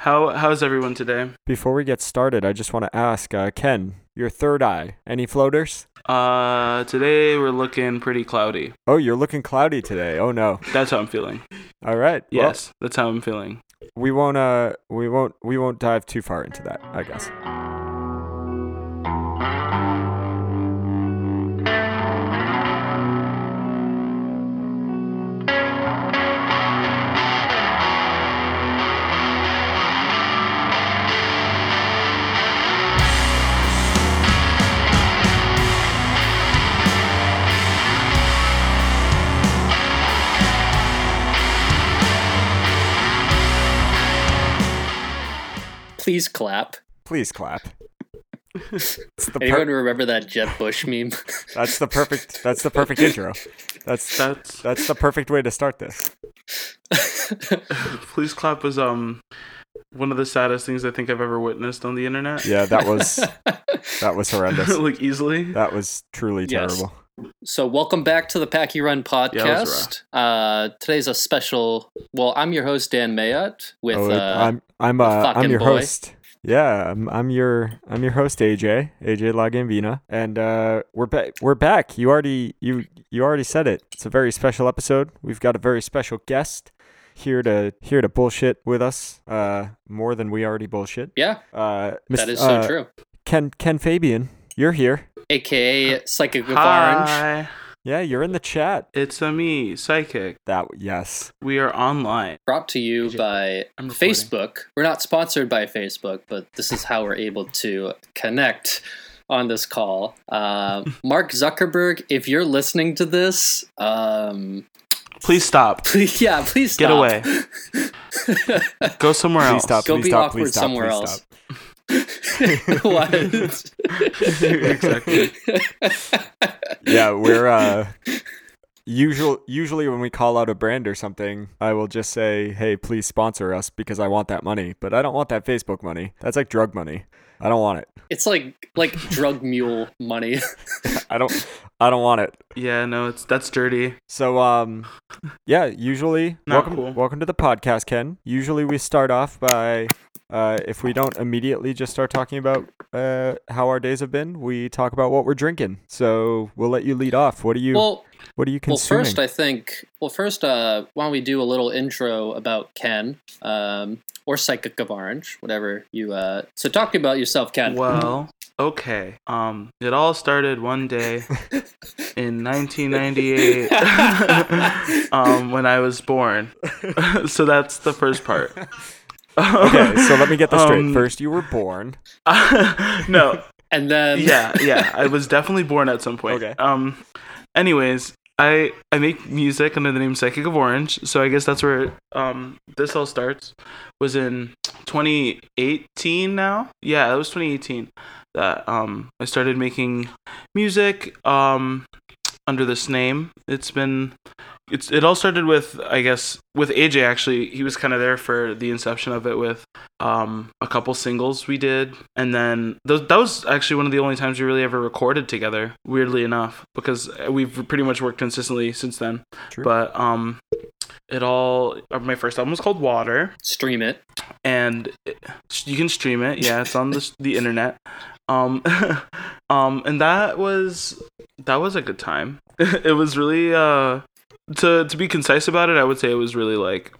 How how's everyone today? Before we get started, I just want to ask, uh, Ken, your third eye, any floaters? Uh, today we're looking pretty cloudy. Oh, you're looking cloudy today. Oh no. That's how I'm feeling. All right. well, Yes, that's how I'm feeling. we won't. Uh, we won't. We won't dive too far into that. I guess. Please clap. Please clap. It's the per- Anyone remember that Jeb Bush meme? that's the perfect. That's the perfect intro. That's That's that's the perfect way to start this. please clap was um one of the saddest things I think I've ever witnessed on the internet. Yeah, that was that was horrendous. like easily. That was truly Yes. terrible. So, welcome back to the Packie Run podcast. uh, today's a special. Well, I'm your host Dan Mayot with oh, uh, I'm I'm uh, I'm your boy. host. Yeah, I'm, I'm your I'm your host AJ AJ Lagambina, and uh, we're back. We're back. You already you you already said it. It's a very special episode. We've got a very special guest here to here to bullshit with us. Uh, more than we already bullshit. yeah, Uh, that is so uh, true. Ken Ken Fabian, you're here. AKA Psychic of Orange. Hi, Yeah, you're in the chat. it's a me, Psychic. That yes. We are online. Brought to you AJ, by I'm recording. Facebook. We're not sponsored by Facebook, but this is how we're able to connect on this call. Uh, Mark Zuckerberg, if you're listening to this, um, Please stop. please, yeah, please Get away. Go somewhere Please else. stop. Go please be stop. awkward please stop. somewhere please else. Stop. what? exactly. yeah, we're uh usual usually when we call out a brand or something, I will just say, "Hey, please sponsor us because I want that money." But I don't want that Facebook money. That's like drug money. I don't want it. It's like like drug mule money. I don't I don't want it. Yeah, no, it's that's dirty. So um yeah, usually Not welcome cool. welcome to the podcast, Ken. Usually we start off by uh, if we don't immediately just start talking about uh, how our days have been, we talk about what we're drinking. So we'll let you lead off. What are you well, What are you consuming? well, first I think. Well, first, uh, why don't we do a little intro about Ken, um, or Psychic of Orange, whatever you. Uh, so talk about yourself, Ken. Well, okay. Um, it all started one day in 1998, um, when I was born. so that's the first part. Okay, so let me get this straight. Um, First, you were born. no, and then yeah, yeah. I was definitely born at some point. Okay. Um. Anyways, I I make music under the name Psychic of Orange, so I guess that's where um this all starts. Was in 2018 now. Yeah, it was 2018 that um I started making music um under this name. It's been it's it all started with I guess with AJ actually. He was kind of there for the inception of it with um a couple singles we did and then th- that was actually one of the only times we really ever recorded together weirdly enough because we've pretty much worked consistently since then True. but um it all uh, my first album was called water stream it. and it, you can stream it yeah it's on the, the internet um um and that was that was a good time it was really uh to to be concise about it i would say it was really like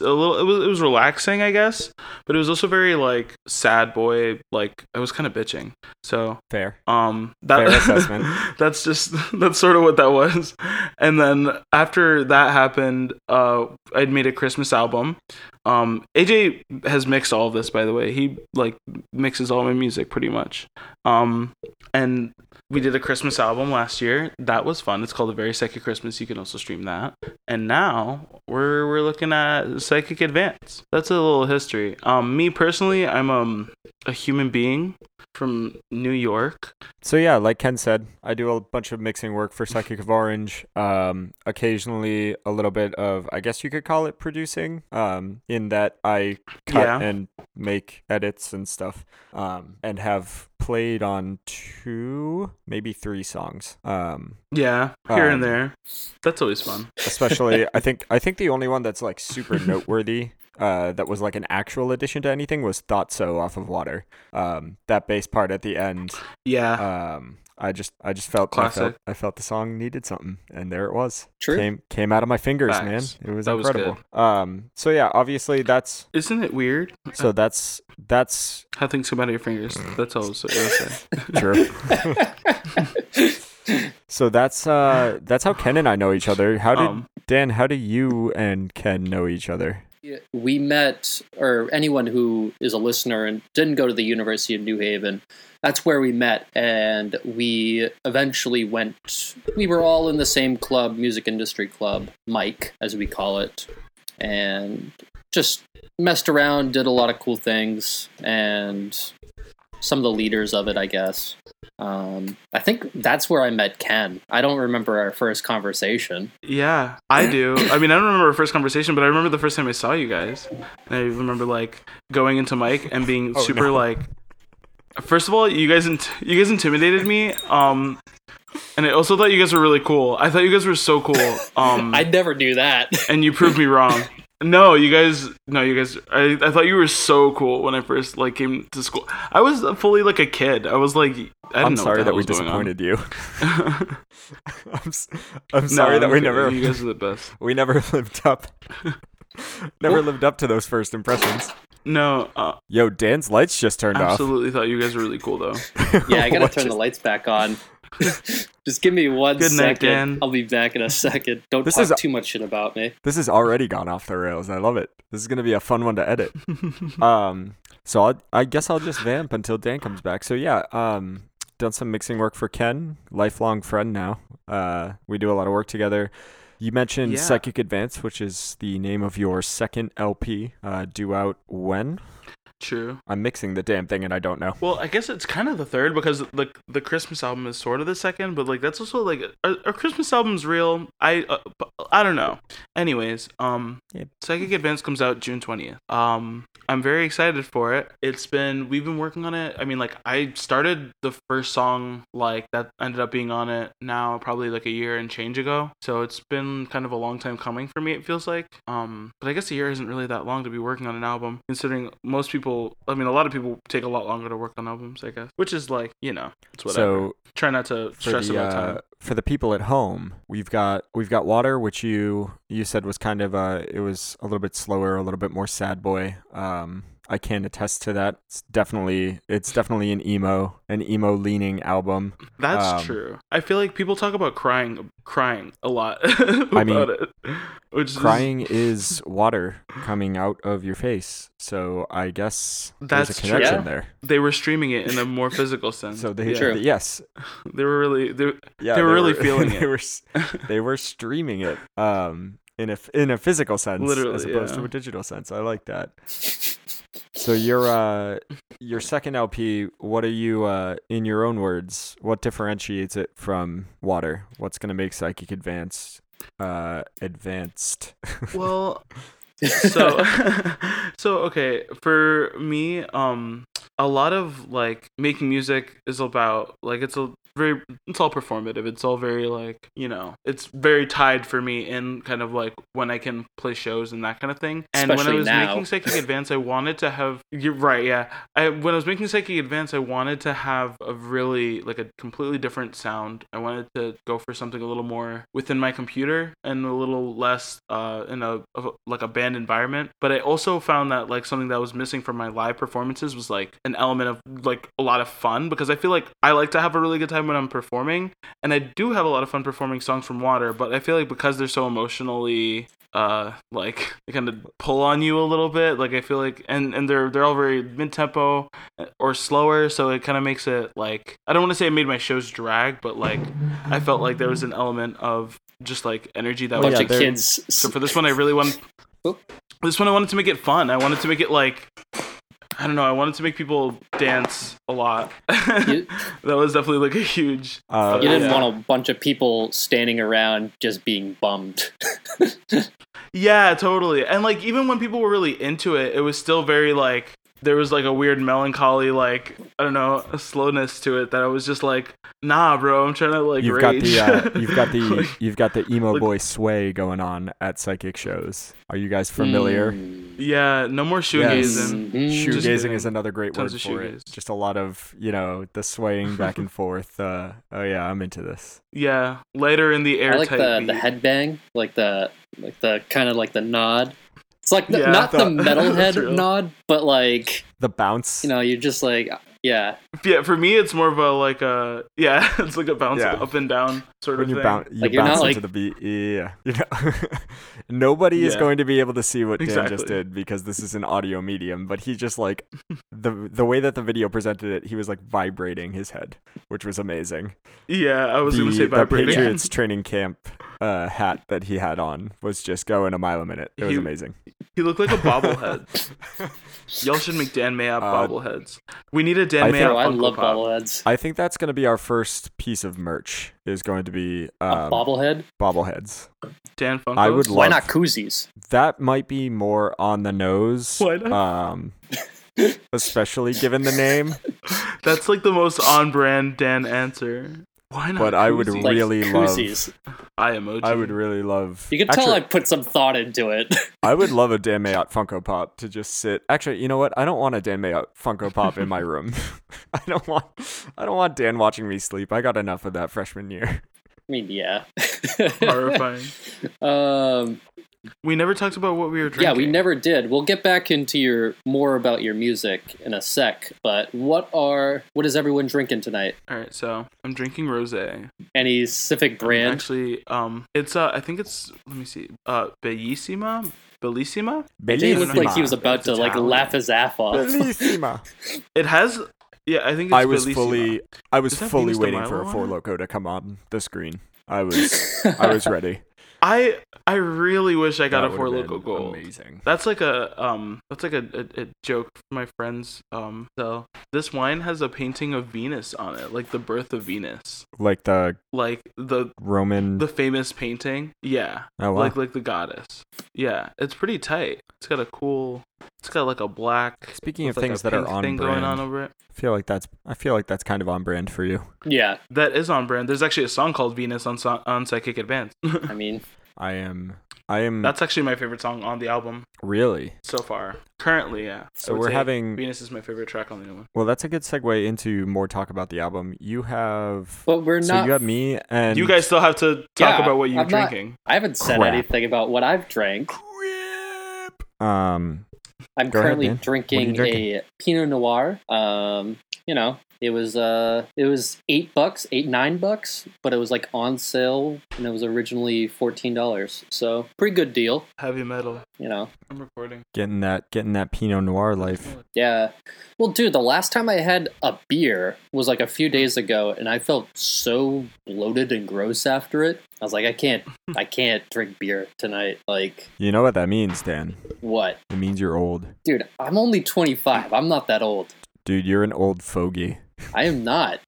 a little it was it was relaxing i guess but it was also very like sad boy like i was kind of bitching so Fair. um that Fair assessment. that's just that's sort of what that was and then after that happened uh i'd made a christmas album um aj has mixed all of this by the way. He like mixes all my music pretty much. Um and we did a christmas album last year. That was fun. It's called a very psychic christmas. You can also stream that. And now we're we're looking at psychic advance. That's a little history. Um me personally i'm um a human being from new york. So yeah, like Ken said, I do a bunch of mixing work for Psychic of Orange. Um, occasionally a little bit of, I guess you could call it producing. Um, in that I cut Yeah. and make edits and stuff. Um, and have played on two, maybe three songs. Um, Yeah, here Um, and there. That's always fun. especially I think I think the only one that's like super noteworthy uh, that was like an actual addition to anything was "Thought So" off of Water. Um, that bass part at the end. Yeah. Um, I just I just felt I felt, Classic. I felt the song needed something, and there it was. True. Came came out of my fingers, Facts. man. It was That was incredible. um, so yeah, obviously that's Isn't it weird so that's that's how things come out of your fingers? That's all was true. so that's uh that's how Ken and I know each other. How did Um, Dan? How do you and Ken know each other? We met, or anyone who is a listener and didn't go to the University of New Haven, that's where we met. And we eventually went, we were all in the same club, music industry club, Mike, as we call it, and just messed around, did a lot of cool things, and some of the leaders of it, I guess. Um, I think that's where I met Ken. I don't remember our first conversation. Yeah, I do. I mean, I don't remember our first conversation, but I remember the first time I saw you guys. And I remember like going into Mike and being Oh, super no. like. First of all, you guys int- you guys intimidated me. Um, and I also thought you guys were really cool. I thought you guys were so cool. Um, I'd never do that. and you proved me wrong. No, you guys. No, you guys. I, I thought you were so cool when I first like came to school. I was fully like a kid. I was like, I didn't I'm know sorry what the that we was going disappointed you. I'm, s- I'm sorry No, that we you- never You guys are the best. we never lived up never lived up to those first impressions. No, uh, Yo, Dan's lights just turned off. absolutely thought you guys were really cool though. Yeah, I gotta What turn the lights back on. Just give me one Good night, second. Dan. I'll be back in a second. Don't This talk is- too much shit about me. This has already gone off the rails. I love it. This is gonna be a fun one to edit. um, so I'll, I guess I'll just vamp until Dan comes back. So yeah, um, done some mixing work for Ken, lifelong friend now. Uh, we do a lot of work together. You mentioned Yeah. Psychic Advance, which is the name of your second LP, uh, due out when? True. I'm mixing the damn thing and I don't know. Well, I guess it's kind of the third because the the Christmas album is sort of the second, but like that's also like are, are Christmas albums real? I uh, I don't know. Anyways, um, Yep. Psychic Advance comes out June twentieth. Um, I'm very excited for it. It's been we've been working on it. I mean, like I started the first song like that ended up being on it now probably like a year and change ago. So it's been kind of a long time coming for me. It feels like. Um, but I guess a year isn't really that long to be working on an album, considering most people. I mean, a lot of people take a lot longer to work on albums. I guess, which is like you know, it's whatever. So Try not to stress the about uh, time. for the people at home, we've got we've got water, which you you said was kind of uh it was a little bit slower, a little bit more sad boy. Um, I can attest to that. It's definitely it's definitely an emo an emo leaning album. That's um, true. I feel like people talk about crying, crying a lot about mean, it. Which Crying is water coming out of your face, so I guess there's That's a true. connection Yeah. there. they were streaming it in a more physical sense. So they True. yes they were really they, yeah They were really feeling they it. were they were streaming it um in a in a physical sense Literally, as Literally, opposed to a digital sense i like that so your uh your second lp what are you uh in your own words what differentiates it from water? What's going to make psychic advance uh advanced? Well so so okay for me um a lot of like making music is about like it's a very it's all performative. It's all very like you know it's very tied for me in kind of like when i can play shows and that kind of thing. And when i was now. making psychic advance i wanted to have you're right yeah. I when i was making psychic advance i wanted to have a really like a completely different sound. I wanted to go for something a little more within my computer and a little less uh in a a- like a band environment. But i also found that like something that was missing from my live performances was like an element of like a lot of fun because i feel like i like to have a really good time when i'm performing and i do have a lot of fun performing songs from water but i feel like because they're so emotionally uh like they kind of pull on you a little bit like i feel like and and they're they're all very mid-tempo or slower so it kind of makes it like i don't want to say it made my shows drag but like i felt like there was an element of just like energy that was yeah, of kids. so for this one, I really want. Oh. This one, I wanted to make it fun. I wanted to make it like. I don't know. I wanted to make people dance a lot. You- that was definitely like a huge. uh You didn't Yeah. want a bunch of people standing around just being bummed. Yeah, totally. And like even when people were really into it, it was still very like there was like a weird melancholy, like I don't know, a slowness to it that I was just like, nah, bro, I'm trying to like You've got the uh, you've got the Like, you've got the emo like- boy sway going on at psychic shows. Are you guys familiar? Mm. yeah, no more Yes. shoegazing. Mhm. Just Shoegazing is another great Tons word of for it. Just a lot of you know the swaying back and forth. Uh, oh yeah, I'm into this. Yeah, later in the air. I like type the beat. the headbang, like the like the kind of like the nod. It's like the, Yeah, not the that- that's metalhead nod, but like The bounce. you know, you're just like yeah, Yeah, for me, it's more of a like a yeah, it's like a bounce Yeah. up and down sort when of you thing. bounce, you Like, you're bounce not, into the beat. Yeah, you know, nobody is going to be able to see what Dan just did because this is an audio medium. But he just like the the way that the video presented it, he was like vibrating his head, which was amazing. Yeah, I was the, gonna say vibrating. the vibrating. Patriots training camp uh, hat that he had on was just going a mile a minute. It was He- amazing. He looked like a bobblehead. Y'all should make Dan Mayap Uh, bobbleheads. We need a Dan I Mayap think- oh, I love Pop. bobbleheads. I think that's going to be our first piece of merch. Is going to be um, bobblehead. bobbleheads. Dan Funko. I would Why not koozies? that. Might be more on the nose. Why not? Um, especially given the name. That's like the most on-brand Dan answer. Why not? But I would koozie? Like Really love- koozies. I emoji. I would really love. You can tell I put some thought into it. I would love a Dan Mayotte Funko Pop to just sit. Actually, you know what? I don't want a Dan Mayotte Funko Pop in my room. I don't want. I don't want Dan watching me sleep. I got enough of that freshman year. I mean, yeah. horrifying. um, We never talked about what we were drinking. yeah, we never did. We'll get back into your more about your music in a sec. But what are what is everyone drinking tonight? All right, so I'm drinking rosé. Any specific brand? Actually, um, it's uh, I think it's let me see, uh, Bellissima, Bellissima. He Bellissima. looked like he was about It's to like laugh his ass off. Bellissima. It has, yeah, I think it's I was Bellissima. fully. I was fully waiting for a Milo Four? Loko to come on the screen. I was. I was ready. I I really wish I got That a four been gold. Amazing. That's like a um that's like a, a, a joke for my friends. Um so this wine has a painting of Venus on it, like the birth of Venus. Like the Like the Roman. the famous painting. Yeah. oh wow. Like like the goddess. Yeah. It's pretty tight. It's got a cool it's got like a black Speaking of with, like, things that are on thing brand, going on over it. I feel like that's. I feel like that's kind of on brand for you. yeah, That is on brand. There's actually a song called Venus on on Psychic Advance. I mean, I am. I am. That's actually my favorite song on the album really. so far. Currently, yeah. So we're having. Venus is my favorite track on the new one. Well, that's a good segue into more talk about the album. You have. Well, we're So not. you have me and you guys still have to talk Yeah, about what you're I'm not- drinking. I haven't said Crap. anything about what I've drank. Um. I'm Go currently Dan. drinking, drinking? a Pinot Noir. Um, you know, it was uh, it was eight bucks, eight nine bucks, but it was like on sale, and it was originally fourteen dollars. So pretty good deal. Heavy metal. You know, I'm recording. Getting that. Getting that Pinot Noir life. yeah. Well, dude, the last time I had a beer was like a few days ago, and I felt so bloated and gross after it. I was like, I can't, I can't drink beer tonight. Like, You know what that means, Dan? what, It means you're old, dude? I'm only 25. I'm not that old. Dude. You're an old fogey. I am not.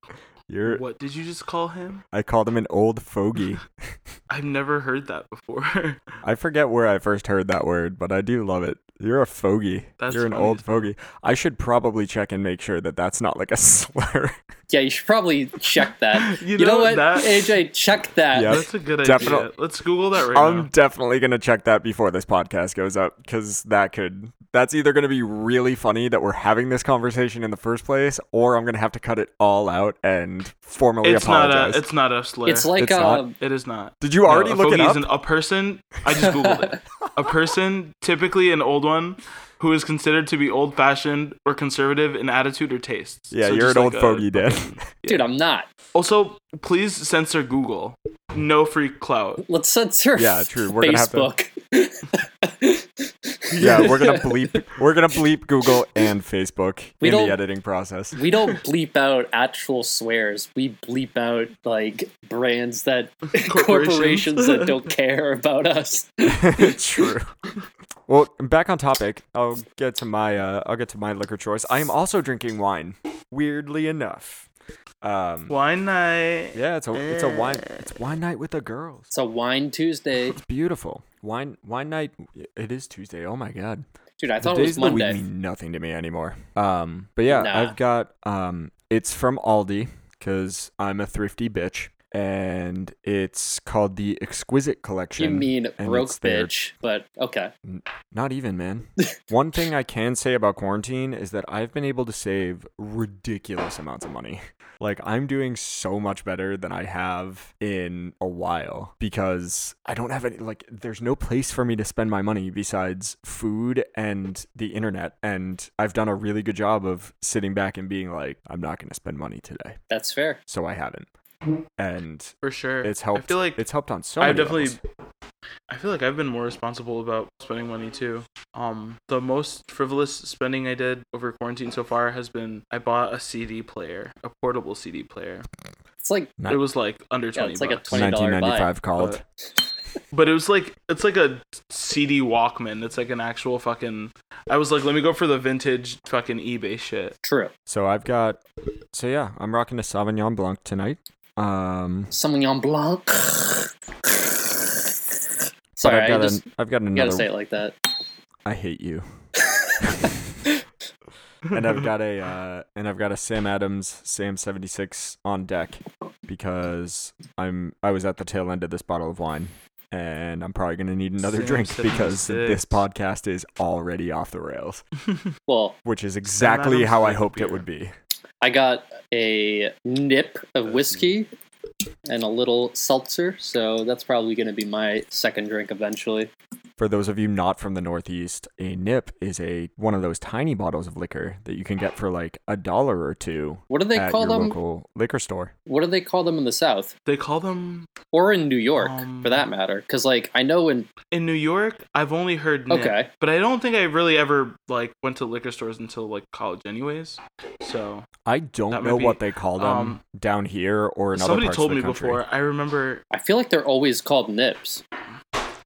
You're. What did you just call him? I called him an old fogey. I've never heard that before. I forget where I first heard that word, but I do love it. You're a fogey. That's You're an funny old as fogey. I should probably check and make sure that that's not like a slur. Yeah, you should probably check that. You you, know, know, what, that- AJ? Check that. Yeah. That's a good Definite- idea. Let's Google that right now. I'm definitely gonna check that before this podcast goes up because that could. That's either gonna be really funny that we're having this conversation in the first place, or I'm gonna have to cut it all out and formally It's not a. It's not a slur. It's like It's not? um, It is not. Did you already No, a look it fogey up? an- a person. I just googled it. A person, typically an old one, who is considered to be old-fashioned or conservative in attitude or tastes. yeah, So you're just an old like a fogey, Dan. fucking- dude, I'm not. Also, please censor Google. No free clout. Let's censor. Yeah, true. We're gonna have to- Facebook. yeah, we're gonna bleep. We're gonna bleep Google and Facebook We in the don't- editing process. we don't bleep out actual swears. We bleep out like brands that corporations that don't care about us. True. Well, back on topic. I'll get to my uh, I'll get to my liquor choice. I am also drinking wine. Weirdly enough. Um, Wine night. yeah, it's a it's a wine it's wine night with the girls. It's a wine Tuesday. It's beautiful. Wine wine night. It is Tuesday. Oh my god. Dude, I the thought it was of the week Monday. mean nothing to me anymore. Um, but yeah, Nah. I've got um, it's from Aldi because I'm a thrifty bitch, and it's called the Exquisite Collection. You mean broke it's their- bitch, but okay. Not even, man. One thing I can say about quarantine is that I've been able to save ridiculous amounts of money. Like, I'm doing so much better than I have in a while because I don't have any, like, there's no place for me to spend my money besides food and the internet. And I've done a really good job of sitting back and being like, I'm not going to spend money today. That's fair. So I haven't. And For sure. it's helped. I feel like it's helped on so many. I many definitely levels. I feel like I've been more responsible about spending money too. Um, the most frivolous spending I did over quarantine so far has been I bought a CD player, a portable CD player. It's like Not- It was like under Yeah, twenty it's like a bucks. $20 buy. 1995 called. But, but it was like it's like a CD Walkman. It's like an actual fucking. I was like, let me go for the vintage fucking eBay shit. true. So I've got, so yeah, I'm rocking a Sauvignon Blanc tonight. Um, Sauvignon Blanc. but Sorry, I've I got, just an, I've got you gotta say it like that. I hate you. and I've got a, uh, and I've got a Sam Adams Sam 76 on deck because I'm, I was at the tail end of this bottle of wine. And I'm probably gonna need another Sam drink because this podcast is already off the rails, Well, which is exactly how I like a hoped it would be. I got a nip of whiskey and a little seltzer, so that's probably going to be my second drink eventually. For those of you not from the Northeast, a nip is a one of those tiny bottles of liquor that you can get for like a dollar or two What do they at call your them? local liquor store. What do they call them in the South They call them or in New York, Um, for that matter? Because like I know in in New York. I've only heard nip, okay, but I don't think I really ever like went to liquor stores until like college, anyways. So I don't know be- what they call them um, down here or in other somebody parts told of me the country. before. I remember I feel like they're always called nips.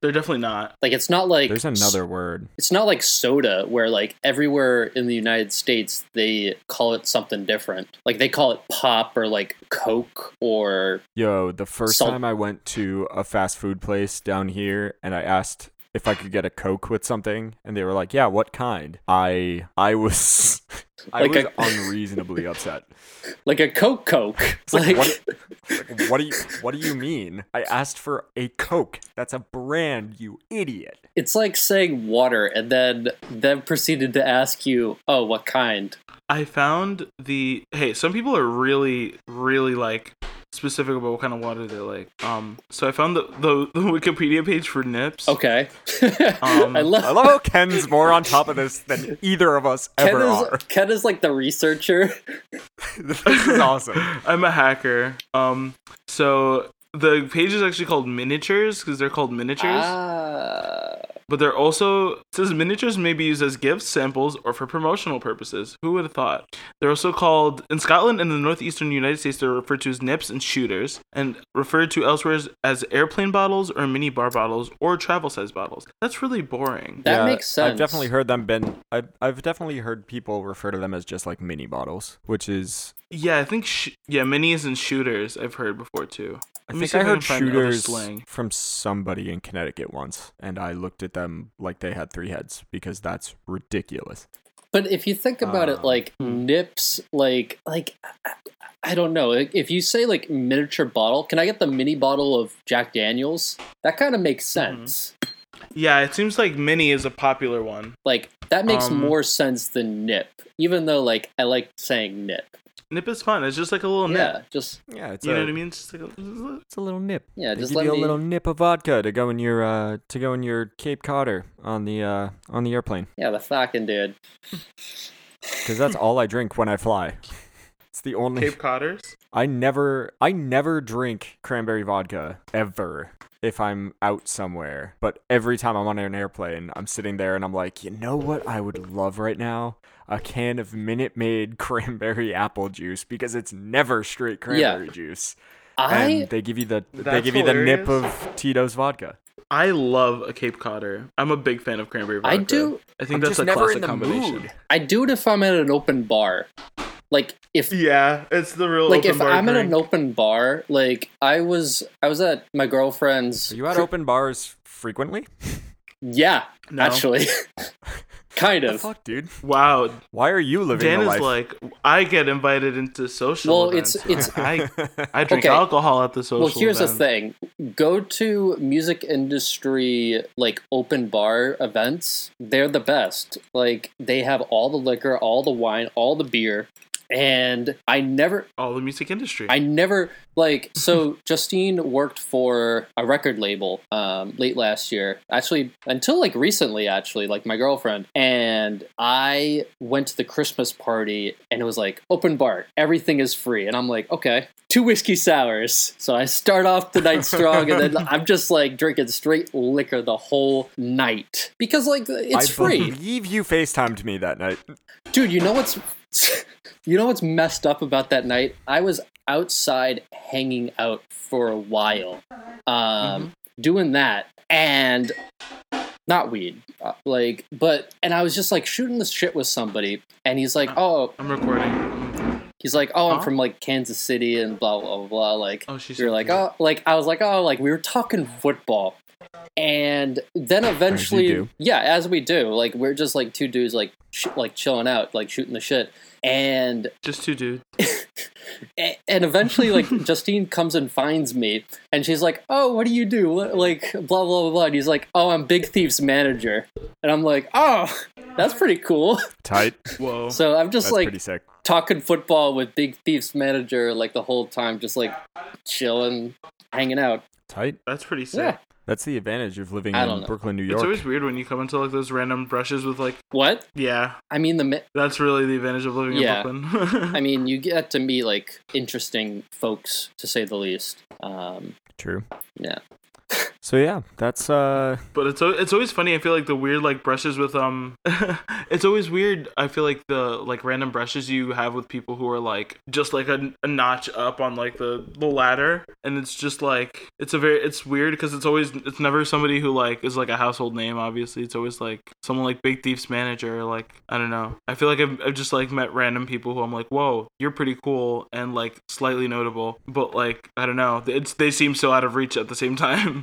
They're definitely not. Like it's not like There's another word. It's not like soda where like everywhere in the United States they call it something different. Like they call it pop or like Coke or Yo, the first Salt- time I went to a fast food place down here and I asked if I could get a Coke with something and they were like, "Yeah, what kind?" I I was I Like was a- unreasonably upset. like a Coke Coke. Like, Like, what, like, what do you what do you mean? I asked for a Coke. That's a brand, you idiot. it's like saying water and then then proceeded to ask you, "Oh, what kind?" I found the hey. Some people are really, really like specific about what kind of water they like. Um, so I found the the, the Wikipedia page for nips. Okay. Um, I love I love how Ken's more on top of this than either of us Ken ever is, are. Ken is like the researcher. this is awesome. I'm a hacker. Um, so the page is actually called miniatures because they're called miniatures. Ah. But they're also it says miniatures may be used as gifts, samples, or for promotional purposes. Who would have thought? They're also called in Scotland and the northeastern United States. They're referred to as nips and shooters, and referred to elsewhere as airplane bottles or mini bar bottles or travel size bottles. That's really boring. That makes sense. I've definitely heard them been. I've, I've definitely heard people refer to them as just like mini bottles, which is. Yeah, I think sh- yeah, minis and shooters I've heard before too. I think I heard can find other shooters slang. from somebody in Connecticut once, and I looked at them like they had three heads because that's ridiculous. But if you think about it, Um, like hmm. nips, like like I- I don't know. If you say like miniature bottle, can I get the mini bottle of Jack Daniels? That kind of makes Mm-hmm. sense. Yeah, it seems like mini is a popular one. Like that makes Um, more sense than nip. Even though like I like saying nip. Nip is fun. It's just like a little nip. Yeah, just Yeah, it's You a, know what I mean? It's just like a, It's a little nip. yeah, They just give let you me. a little nip of vodka to go in your uh to go in your Cape Codder on the uh on the airplane Yeah, the fucking dude. because that's all I drink when I fly. It's the only. Cape Codders. I never I never drink cranberry vodka ever if I'm out somewhere. But every time I'm on an airplane, I'm sitting there and I'm like, you know what I would love right now? A can of Minute Maid cranberry apple juice because it's never straight cranberry juice. I And they give you the they give you the nip of Tito's vodka. I love a Cape Codder. I'm a big fan of cranberry vodka. I do I think I'm that's just a never classic in the combination. mood. I do it if I'm at an open bar. Like if Yeah, it's the real like open if bar I'm at an open bar, like I was I was at my girlfriend's Are you at open bars frequently? Yeah, No. actually. kind of. fuck, dude? Wow, Why are you living Dan the is like, I get invited into social Well, it's- it's- I I drink Okay. alcohol at the social. Well, here's event. the thing: go to music industry like open bar events. They're the best. Like they have all the liquor, all the wine, all the beer, and I never All the music industry. I never like so Justine worked for a record label um, late last year. Actually, until like recently, actually, like my girlfriend and I went to the Christmas party and it was like open bar, everything is free, and I'm like, okay, two whiskey sours. So I start off the night strong, and then I'm just like drinking straight liquor the whole night because like it's I free believe you FaceTimed me that night. dude you know what's you know what's messed up about that night i was outside hanging out for a while um doing that and not weed uh, like but and i was just like shooting the shit with somebody and he's like oh I'm recording. he's like oh i'm Huh? from like kansas city and blah blah blah, blah. like Oh, she's. you're like oh like i was like oh like we were talking football and then eventually do. yeah as we do like we're just like two dudes like sh- like chilling out like shooting the shit and just two dudes. a- and eventually like justine comes and finds me and she's like oh what do you do What- like blah blah blah blah and he's like oh i'm big thief's manager and i'm like oh that's pretty cool Tight. Whoa. so i'm just That's like pretty sick. talking football with big thief's manager like the whole time just like chilling hanging out Tight. That's pretty sick. yeah That's the advantage of living in know. Brooklyn, New York. It's always weird when you come into like those random brushes with like, what yeah, i mean the mi- that's really the advantage of living Yeah. in Brooklyn. I mean, you get to meet like interesting folks, to say the least. Um, True. yeah, So yeah, that's uh But it's it's always funny. I feel like the weird like brushes with um, it's always weird. I feel like the like random brushes you have with people who are like just like a, a notch up on like the the ladder, and it's just like it's a very it's weird because it's always it's never somebody who like is like a household name. Obviously, it's always like someone like Big Thief's manager. Like I don't know. I feel like I've, I've just like met random people who I'm like, whoa, you're pretty cool and like slightly notable, but like I don't know. It's they seem so out of reach at the same time.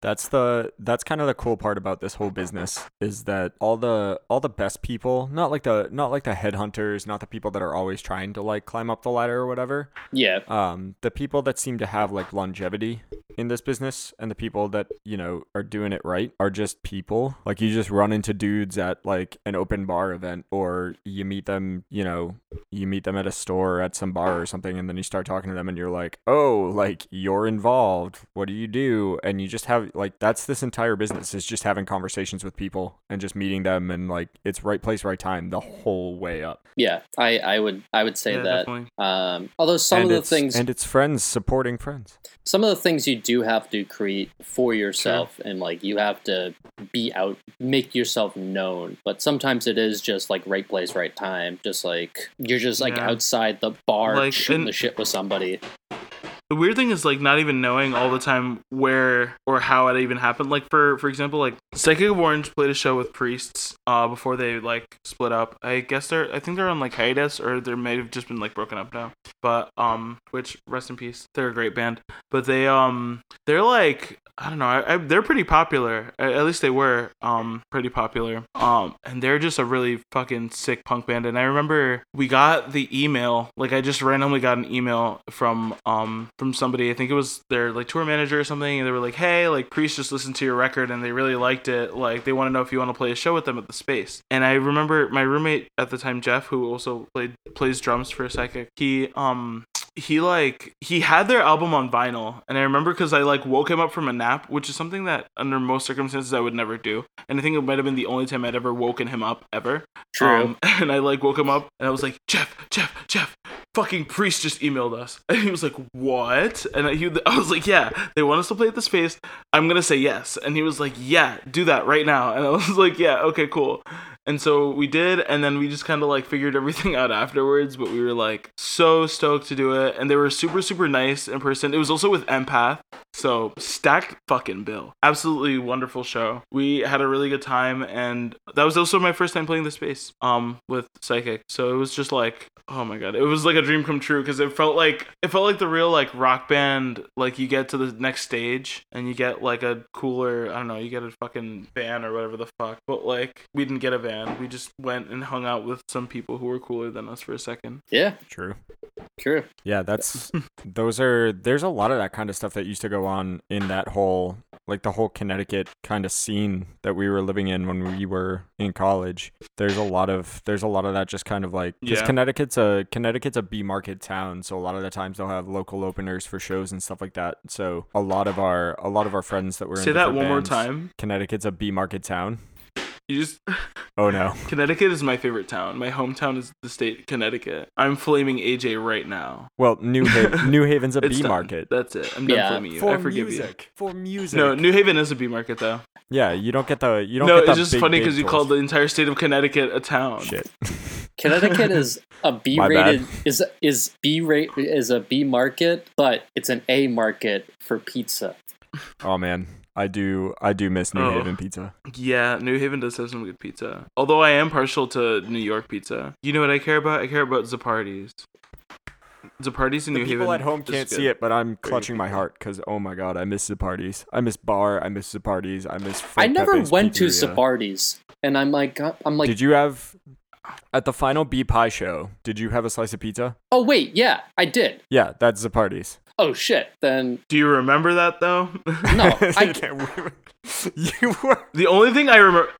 that's the that's kind of the cool part about this whole business is that all the all the best people, not like the not like the headhunters, not the people that are always trying to like climb up the ladder or whatever. yeah, Um the people that seem to have like longevity in this business and the people that, you know, are doing it right are just people. Like you just run into dudes at like an open bar event or you meet them, you know, you meet them at a store or at some bar or something and then you start talking to them and you're like, "Oh, like you're involved. What do you do?" And you just have like that's this entire business is just having conversations with people and just meeting them and like it's right place right time the whole way up. yeah. I, I would, I would say yeah, that. definitely. Um, although some and of the things, and it's friends supporting friends. some of the things you do have to create for yourself, and like you have to be out, make yourself known. But sometimes it is just like right place, right time. Just like you're just like Yeah. outside the bar Like, shooting and- the shit with somebody. The weird thing is like not even knowing all the time where or how it even happened. Like for for example, like Psychic of Orange played a show with Priests uh before they like split up. I guess they're I think they're on like hiatus or they may have just been like broken up now. But um which rest in peace. They're a great band. But they um they're like I don't know. I, I, they're pretty popular. At at least they were um pretty popular. Um and they're just a really fucking sick punk band. And I remember we got the email. Like I just randomly got an email from um from somebody. I think it was their like tour manager or something. And they were like, "Hey, like Priests just listened to your record and they really liked it. Like they want to know if you want to play a show with them at the Space." And I remember my roommate at the time, Jeff, who also played plays drums for a Psychic. He um he like he had their album on vinyl and i remember because i like woke him up from a nap which is something that under most circumstances i would never do and i think it might have been the only time i'd ever woken him up ever True. Um, and i like woke him up and i was like jeff jeff jeff fucking Priests just emailed us. And he was like what? And I, he, I was like yeah they want us to play at the space i'm gonna say yes. And he was like yeah do that right now. And i was like yeah okay cool. And so we did, and then we just kind of like figured everything out afterwards. But we were like so stoked to do it, and they were super super nice in person. It was also with Empath, So stacked fucking bill. Absolutely wonderful show. We had a really good time, and that was also my first time playing the space um with Psychic. So it was just like, oh my god, it was like a dream come true because it felt like it felt like the real like rock band. Like you get to the next stage and you get like a cooler, I don't know, you get a fucking van or whatever the fuck. But like we didn't get a van. We just went and hung out with some people who were cooler than us for a second. Yeah, True. true. Yeah, that's those are there's a lot of that kind of stuff that used to go on in that whole like the whole Connecticut kind of scene that we were living in when we were in college. There's a lot of there's a lot of that just kind of like because Yeah. Connecticut's a Connecticut's a B market town, so a lot of the times they'll have local openers for shows and stuff like that. So a lot of our a lot of our friends that were Say in that one more time. Connecticut's a B market town. You just Oh no. Connecticut is my favorite town. My hometown is the state Connecticut. I'm flaming AJ right now. Well, New Haven, New Haven's a B done. market. That's it. I'm done Yeah. flaming you. For I forgive music. For music. No, New Haven is a B market though. yeah, you don't get the you don't No, get it's just big, funny because you tours. called the entire state of Connecticut a town. shit. Connecticut is a B My bad. rated is is B rate is a B market, but it's an A market for pizza. Oh man, I do I do miss New Oh. Haven pizza. Yeah, New Haven does have some good pizza. Although I am partial to New York pizza. You know what I care about? I care about Zuppardi's. Zuppardi's in The New people Haven. at home can't good. see it, but I'm clutching my heart because oh my god, I miss the parties. I miss bar. I miss the parties. I miss. I never Pepe's went to Pizzeria. Zuppardi's, and I'm like I'm like did you have at the final B pie show? Did you have a slice of pizza? oh wait yeah I did Yeah, that's the parties. oh shit then Do you remember that though? no I can't remember you were. The only thing I remember,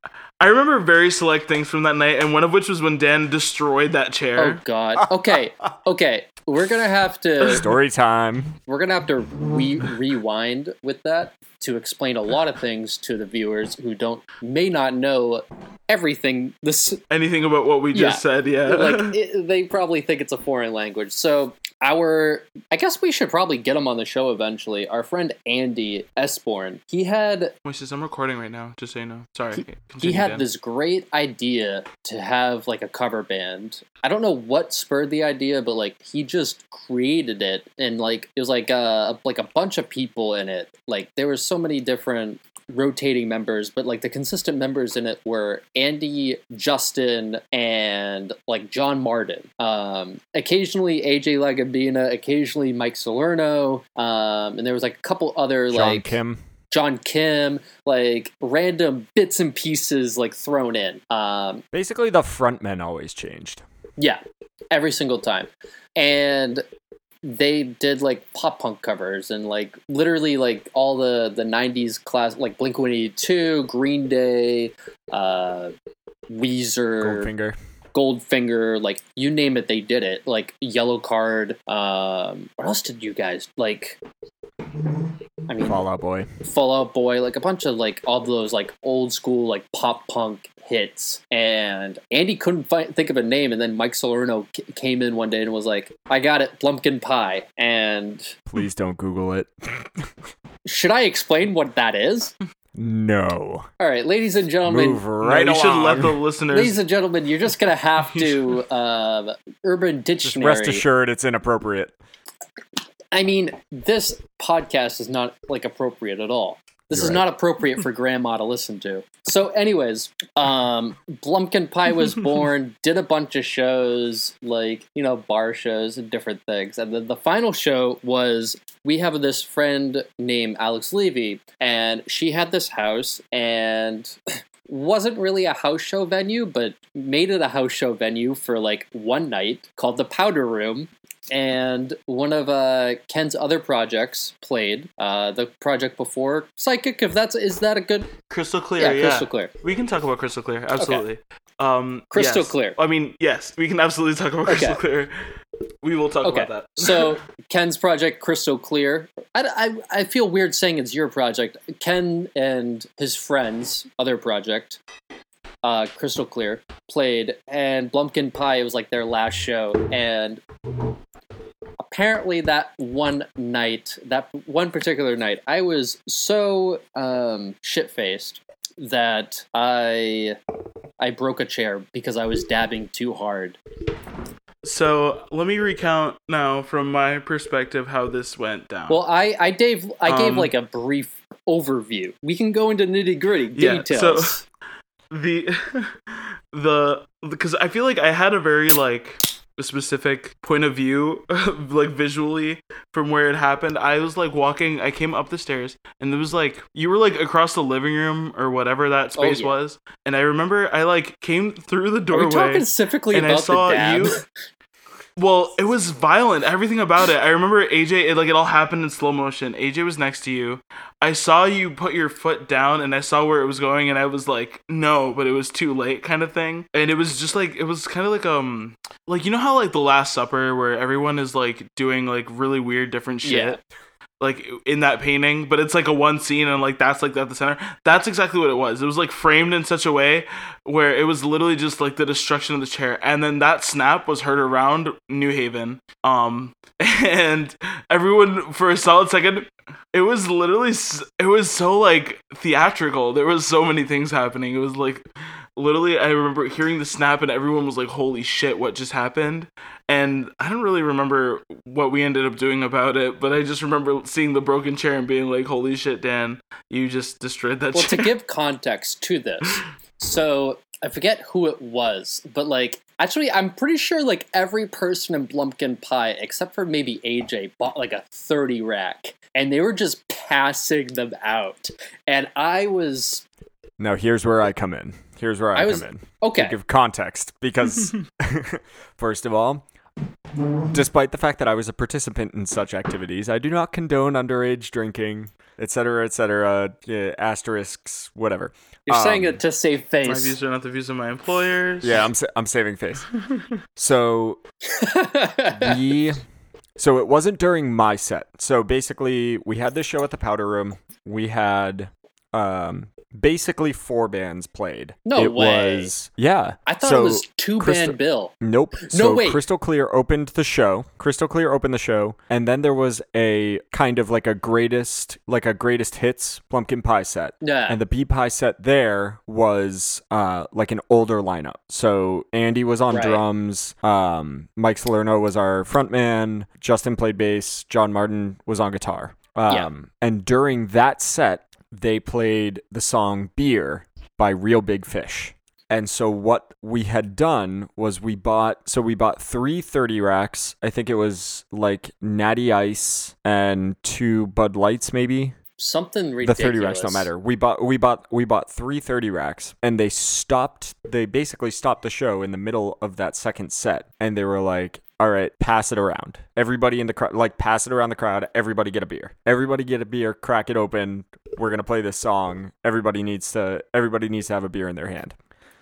I remember very select things from that night, and one of which was when Dan destroyed that chair. oh god okay okay we're gonna have to Story time. we're gonna have to re- rewind with that to explain a lot of things to the viewers who don't may not know everything this Anything about what we just Yeah. said? Yeah. like it, they probably think it's a foreign language so our i guess we should probably get him on the show eventually our friend andy esborn he had Wait, sis, I'm recording right now. Just so you know. Sorry. he continue, had Dan. this great idea to have like a cover band i don't know what spurred the idea but like he just created it and like it was like uh like a bunch of people in it like there was so many different rotating members but like the consistent members in it were andy justin and like john martin um occasionally aj lagambina occasionally mike salerno um and there was like a couple other John like Kim. John Kim, like random bits and pieces like thrown in. Um, Basically, the frontmen always changed. yeah, every single time. And they did like pop punk covers and like literally like all the the 90s class like Blink 182, Green Day, uh Weezer, Goldfinger. Goldfinger, like you name it, they did it. Like Yellowcard. Um, what else did you guys like? I mean, Fall Out Boy. Fall Out Boy, like a bunch of like all those like old school like pop punk hits. And Andy couldn't find, think of a name, and then Mike Salerno c- came in one day and was like, "I got it, Blumpkin Pie." And Please don't Google it. should I explain what that is? No. All right, ladies and gentlemen. Move No, right you should let the listeners. Ladies and gentlemen, you're just gonna have to um, Urban Just Dictionary. rest assured, it's inappropriate. I mean, this podcast is not like appropriate at all. This You're is right. not appropriate for grandma to listen to. So, anyways, um, Blumpkin Pie was born, did a bunch of shows, like, you know, bar shows and different things. And then the final show was we have this friend named Alex Levy, and she had this house, and wasn't really a house show venue, but made it a house show venue for like one night called the Powder Room. And one of uh, Ken's other projects played uh, the project before Psychic. If that's is that a good crystal clear. yeah, Yeah, crystal clear. We can talk about crystal clear. Absolutely. Um, Crystal yes. clear. I mean, yes, we can absolutely talk about Okay. crystal clear. We will talk Okay, about that. so Ken's project Crystal Clear. I, I, I feel weird saying it's your project. Ken and his friends' other project, uh, Crystal Clear, played, and Blumpkin Pie it was like their last show, and apparently that one night, that one particular night, I was so um, shit faced that I I broke a chair because I was dabbing too hard. So let me recount now from my perspective how this went down. Well, I I gave I gave Um, like a brief overview. We can go into nitty gritty Yeah, so- details. The the because I feel like I had a very like specific point of view like visually from where it happened i was like walking i came up the stairs and it was like you were like across the living room or whatever that Oh, space yeah. was and i remember i like came through the Are we doorway talking specifically and I about saw the dab? you- Well, it was violent. Everything about it. I remember AJ. It, like it all happened in slow motion. AJ was next to you. I saw you put your foot down, and I saw where it was going, and I was like, "No," but it was too late, kind of thing. And it was just like it was kind of like um, like you know how like the Last Supper, where everyone is like doing like really weird different shit. Yeah. Like in that painting, but it's like a one scene, and like that's like at the center. That's exactly what it was. It was like framed in such a way where it was literally just like the destruction of the chair and then that snap was heard around new haven um and everyone for a solid second it was literally it was so like theatrical there was so many things happening it was like literally i remember hearing the snap and everyone was like holy shit what just happened and i don't really remember what we ended up doing about it but i just remember seeing the broken chair and being like holy shit dan you just destroyed that well, chair to give context to this, so I forget who it was, but like actually, I'm pretty sure like every person in Blumpkin Pie, except for maybe AJ, bought like a 30 rack, and they were just passing them out, and I was Now here's where I come in. Here's where I, I come in. okay. To give context, because first of all, despite the fact that I was a participant in such activities, I do not condone underage drinking, etc., etc. Yeah, asterisks, whatever. You're saying Um, it to save face. my views are not the views of my employers Yeah, I'm sa- I'm saving face. So we so it wasn't during my set so basically we had this show at the powder room we had um basically four bands played No it way. was yeah I thought so, it was two Crystal- band bill. Nope. so wait. Crystal Clear opened the show. Crystal Clear opened the show, and then there was a kind of like a greatest, like a greatest hits Blumpkin Pie set. Yeah. And the B Pie set there was uh like an older lineup. So Andy was on Right. drums, um, Mike Salerno was our frontman, Justin played bass, John Martin was on guitar. Um, Yeah. and during that set, they played the song Beer by Real Big Fish. And so what we had done was we bought so we bought three 30 racks. I think it was like Natty Ice and two Bud Lights maybe. Something The 30 racks don't matter. We bought we bought we bought three 30 racks and they stopped they basically stopped the show in the middle of that second set and they were like all right, pass it around. Everybody in the crowd, like, pass it around the crowd. Everybody get a beer. Everybody get a beer. Crack it open. We're gonna play this song. Everybody needs to. Everybody needs to have a beer in their hand.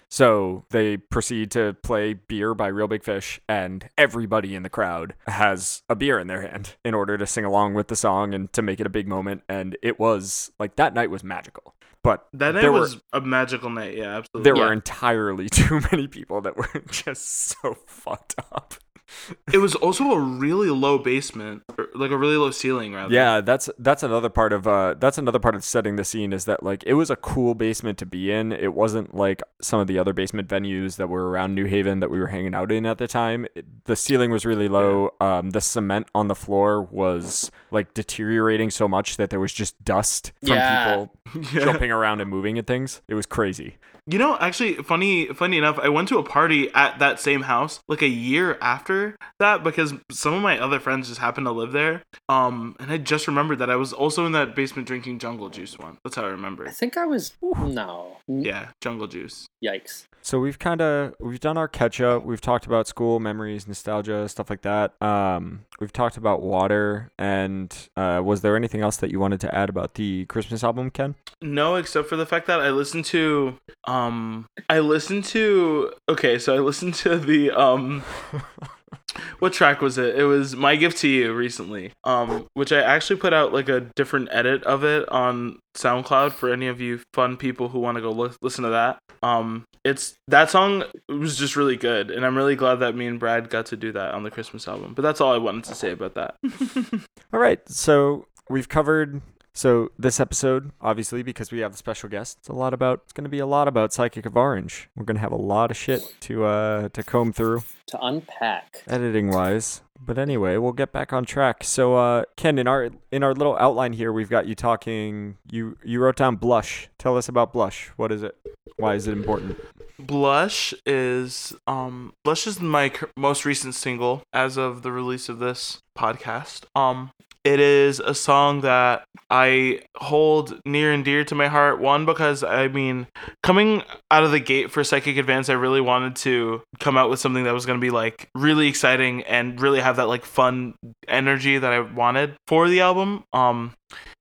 So they proceed to play Beer by Real Big Fish, and everybody in the crowd has a beer in their hand in order to sing along with the song and to make it a big moment. And it was like that night was magical. But That night there was were a magical night. Yeah, absolutely. there Yeah. were entirely too many people that were just so fucked up. It was also a really low basement, like a really low ceiling, rather. Yeah, that's that's another part of uh that's another part of setting the scene is that like it was a cool basement to be in. It wasn't like some of the other basement venues that were around New Haven that we were hanging out in at the time. It- the ceiling was really low. Um the cement on the floor was like deteriorating so much that there was just dust from Yeah. people Yeah. jumping around and moving and things. It was crazy. You know, actually, funny, funny enough, I went to a party at that same house like a year after that because some of my other friends just happened to live there. Um, and I just remembered that I was also in that basement drinking Jungle Juice one. That's how I remember. I think I was no. Yeah, Jungle Juice. Yikes. So we've kind of we've done our catch up. We've talked about school memories, nostalgia, stuff like that. Um, we've talked about water. And uh, was there anything else that you wanted to add about the Christmas album, Ken? No, except for the fact that I listened to um I listened to okay, so I listened to the um what track was it? It was My Gift to You recently. Um which I actually put out like a different edit of it on SoundCloud for any of you fun people who want to go listen to that. Um it's that song was just really good and I'm really glad that me and Brad got to do that on the Christmas album. But that's all I wanted to say about that. All right. So we've covered So this episode, obviously, because we have the special guest, it's a lot about. It's going to be a lot about Psychic of Orange. We're going to have a lot of shit to uh to comb through, To unpack. editing wise. But anyway, we'll get back on track. So, uh, Ken, in our in our little outline here, we've got you talking. You you wrote down blush. Tell us about blush. What is it? Why is it important? Blush is um Blush is my most recent single as of the release of this podcast. Um it is a song that I hold near and dear to my heart. One because I mean, coming out of the gate for Psychic Advance, I really wanted to come out with something that was going to be like really exciting and really have that like fun energy that I wanted for the album. Um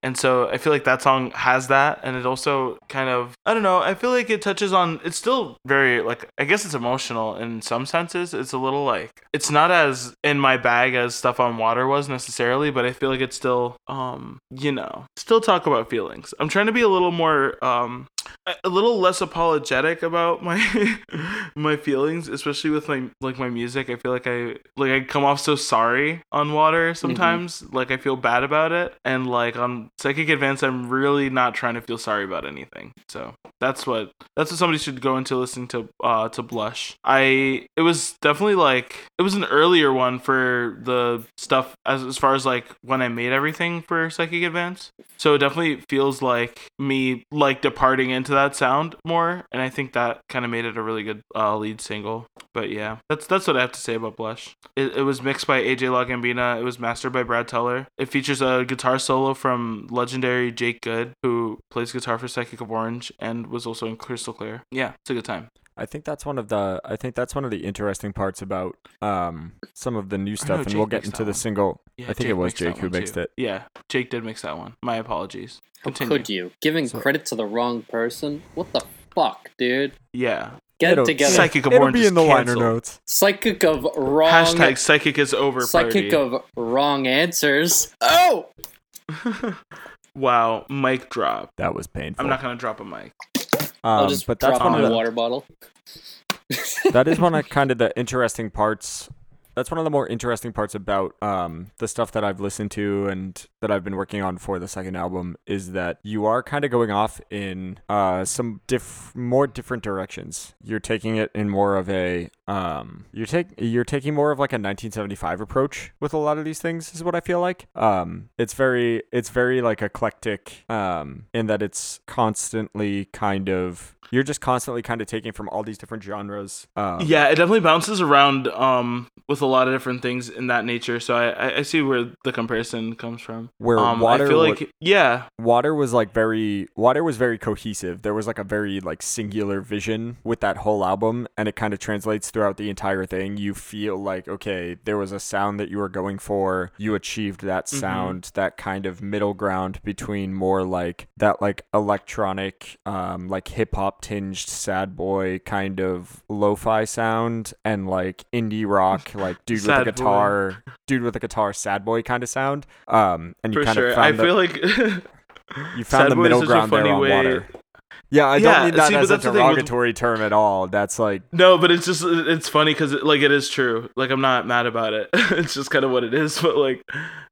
and so I feel like that song has that, and it also kind of I don't know. I feel like it touches on. It's still very like I guess it's emotional in some senses. It's a little like it's not as in my bag as stuff on Water was necessarily, but I feel like it's still um you know still talk about feelings. I'm trying to be a little more um a- little less apologetic about my my feelings, especially with my like my music. I feel like I like I come off so sorry on Water sometimes. Like I feel bad about it, and like on Psychic Advance, I'm really not trying to feel sorry about anything. So that's what that's what somebody should go into listening to uh to Blush. I it was definitely like it was an earlier one for the stuff as as far as like when I made everything for Psychic Advance. So it definitely feels like me like departing into that sound more, and I think that kind of made it a really good uh, lead single. But yeah, that's that's what I have to say about Blush. It, it was mixed by AJ La Gambina. It was mastered by Brad Teller. It features a guitar solo from legendary Jake Good, who plays guitar for Psychic of Orange and was also in Crystal Clear. Yeah, it's a good time. I think that's one of the I think that's one of the interesting parts about um some of the new stuff, and Jake we'll get into the one. single. Yeah, I think it was Jake who mixed too. it. Yeah, Jake did mix that one. My apologies. How could you? Giving So- credit to the wrong person? What the fuck, dude? Yeah. Get It'll- it together. Psychic of It'll Orange be is in the liner notes. Psychic of wrong. Hashtag psychic is over. Psychic party. of wrong answers. Oh! wow, mic drop. That was painful. I'm not gonna drop a mic. I'll Um, just but that's drop one my the, water bottle. that is one of kind of the interesting parts. That's one of the more interesting parts about um, the stuff that I've listened to and that I've been working on for the second album is that you are kind of going off in uh, some diff- more different directions. You're taking it in more of a um, you're take you're taking more of like a 1975 approach with a lot of these things is what I feel like. Um, it's very it's very like eclectic um, in that it's constantly kind of you're just constantly kind of taking from all these different genres. Um, Yeah, it definitely bounces around um with a lot of different things in that nature. So I I, see where the comparison comes from. where Um, water I feel like yeah, water was like very water was very cohesive there was like a very like singular vision with that whole album and it kind of translates throughout the entire thing you feel like okay there was a sound that you were going for you achieved that Mhm. sound that kind of middle ground between more like that like electronic um like hip hop tinged sad boy kind of lo-fi sound and like indie rock like dude with Sad a boy. guitar dude with a guitar sad boy kind of sound um and you for kind sure. of I the, feel like you Sad found the middle a ground there on way- water. Yeah, I Yeah, don't mean that see, as a thing with- derogatory term at all. That's like no, but it's just it's funny because like it is true. Like I'm not mad about it. it's just kind of what it is. But like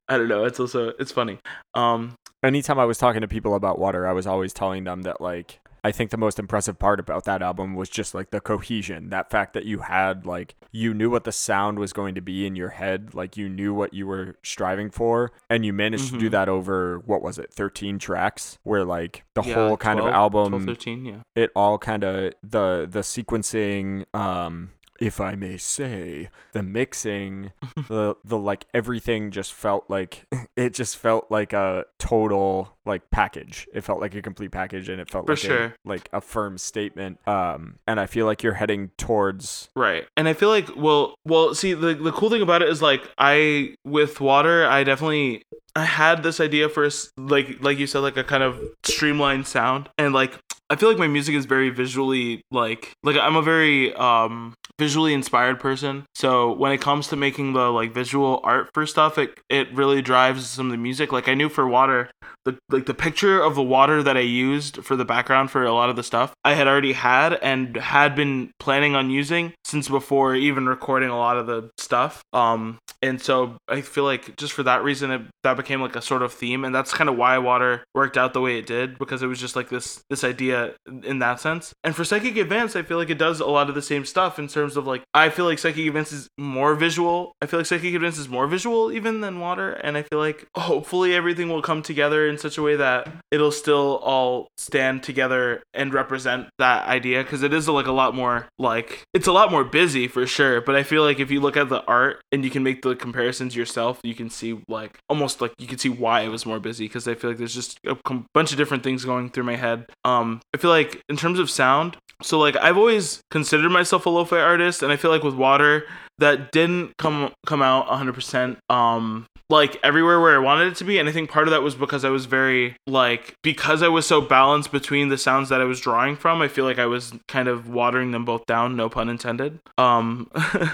I don't know. It's also it's funny. Um, anytime I was talking to people about water, I was always telling them that like I think the most impressive part about that album was just like the cohesion. That fact that you had like you knew what the sound was going to be in your head, like you knew what you were striving for, and you managed to do Mhm. that over what was it, 13 tracks where like the yeah, whole kind 12, of album 12, 13, yeah. it all kind of the the sequencing um if i may say the mixing the the like everything just felt like it just felt like a total like package it felt like a complete package and it felt For like sure. a, like a firm statement um and i feel like you're heading towards Right. And I feel like well well see the the cool thing about it is like I with water I definitely I had this idea for like like you said like a kind of streamlined sound and like I feel like my music is very visually like like I'm a very um visually inspired person. So when it comes to making the like visual art for stuff, it it really drives some of the music. Like I knew for water, the like the picture of the water that I used for the background for a lot of the stuff I had already had and had been planning on using since before even recording a lot of the stuff. Um, and so I feel like just for that reason, it, that became like a sort of theme, and that's kind of why water worked out the way it did because it was just like this this idea in that sense. And for Psychic Advance, I feel like it does a lot of the same stuff in terms of like I feel like Psychic Advance is more visual. I feel like Psychic Advance is more visual even than water, and I feel like hopefully everything will come together in such a way that it'll still all stand together and represent that idea because it is like a lot more like it's a lot more busy for sure. But I feel like if you look at the art and you can make the comparisons yourself, you can see like almost like you can see why it was more busy because I feel like there's just a bunch of different things going through my head. Um, I feel like in terms of sound, so like I've always considered myself a lo-fi artist, and I feel like with Water that didn't come come out 100% um like everywhere where I wanted it to be. And I think part of that was because I was very like because I was so balanced between the sounds that I was drawing from I feel like I was kind of watering them both down no pun intended. Um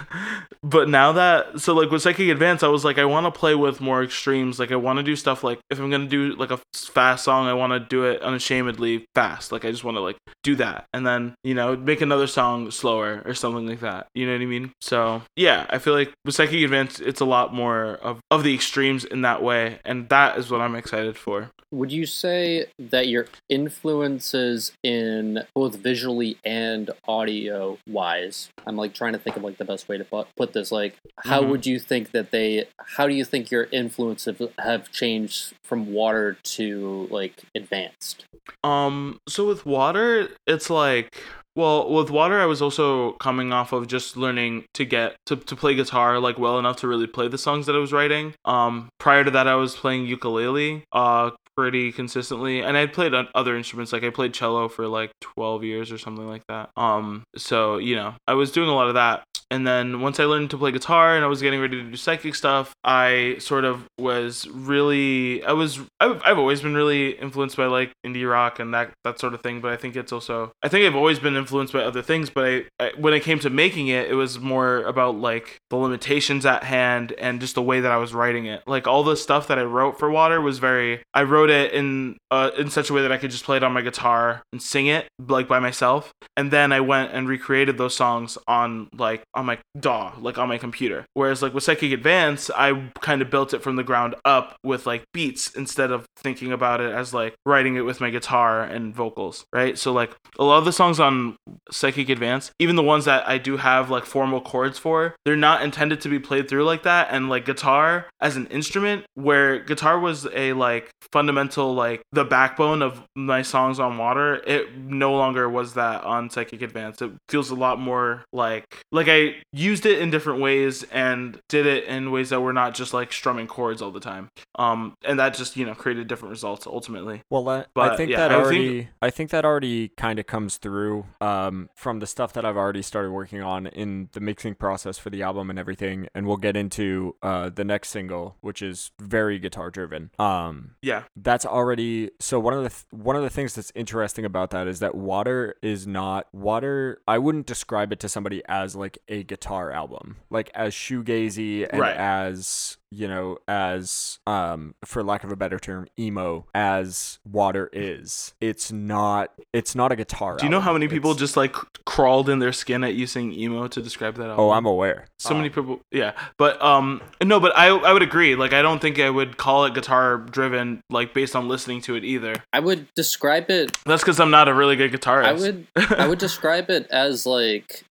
but now that so like with Psychic Advance I was like I want to play with more extremes. Like I want to do stuff like if I'm going to do like a fast song I want to do it unashamedly fast. Like I just want to like do that. And then you know make another song slower or something like that. You know what I mean? So yeah, I feel like with Psychic Advance, it's a lot more of, of the extremes in that way, and that is what I'm excited for. Would you say that your influences in both visually and audio wise, I'm like trying to think of like the best way to put, put this, like how Mhm. would you think that they, how do you think your influences have, have changed from water to like advanced? Um, so with water, it's like well, with water, I was also coming off of just learning to get to, to play guitar like well enough to really play the songs that I was writing. Um, prior to that, I was playing ukulele uh pretty consistently, and I played other instruments like I played cello for like twelve years or something like that. Um, so you know, I was doing a lot of that. And then once I learned to play guitar and I was getting ready to do psychic stuff, I sort of was really I was I've, I've always been really influenced by like indie rock and that that sort of thing. But I think it's also I think I've always been influenced by other things. But I, I when it came to making it, it was more about like the limitations at hand and just the way that I was writing it. Like all the stuff that I wrote for Water was very I wrote it in uh, in such a way that I could just play it on my guitar and sing it like by myself. And then I went and recreated those songs on like on my DAW, like on my computer. Whereas like with Psychic Advance, I kind of built it from the ground up with like beats instead of thinking about it as like writing it with my guitar and vocals, right? So like a lot of the songs on Psychic Advance, even the ones that I do have like formal chords for, they're not intended to be played through like that. And like guitar as an instrument, where guitar was a like fundamental like the backbone of my songs on Water, it no longer was that on Psychic Advance. It feels a lot more like like I used it in different ways and did it in ways that were not just like strumming chords all the time. Um, and that just you know created different results ultimately. Well, I, I think yeah, that I think- already. I think that already kind of comes through um, from the stuff that I've already started working on in the mixing process for the album and everything. And we'll get into uh, the next single, which is very guitar driven. Um, Yeah, that's already so one of the th- one of the things that's interesting about that is that water is not water i wouldn't describe it to somebody as like a guitar album like as shoegazy and Right. as you know as um for lack of a better term emo as water is it's not it's not a guitar Do you know how album. many people It's- just like crawled in their skin at you saying emo to describe that album? oh i'm aware so many people. Yeah, but um, no, but I I would agree. Like I don't think I would call it guitar driven like based on listening to it either. I would describe it That's because I'm not a really good guitarist. I would I would describe it as like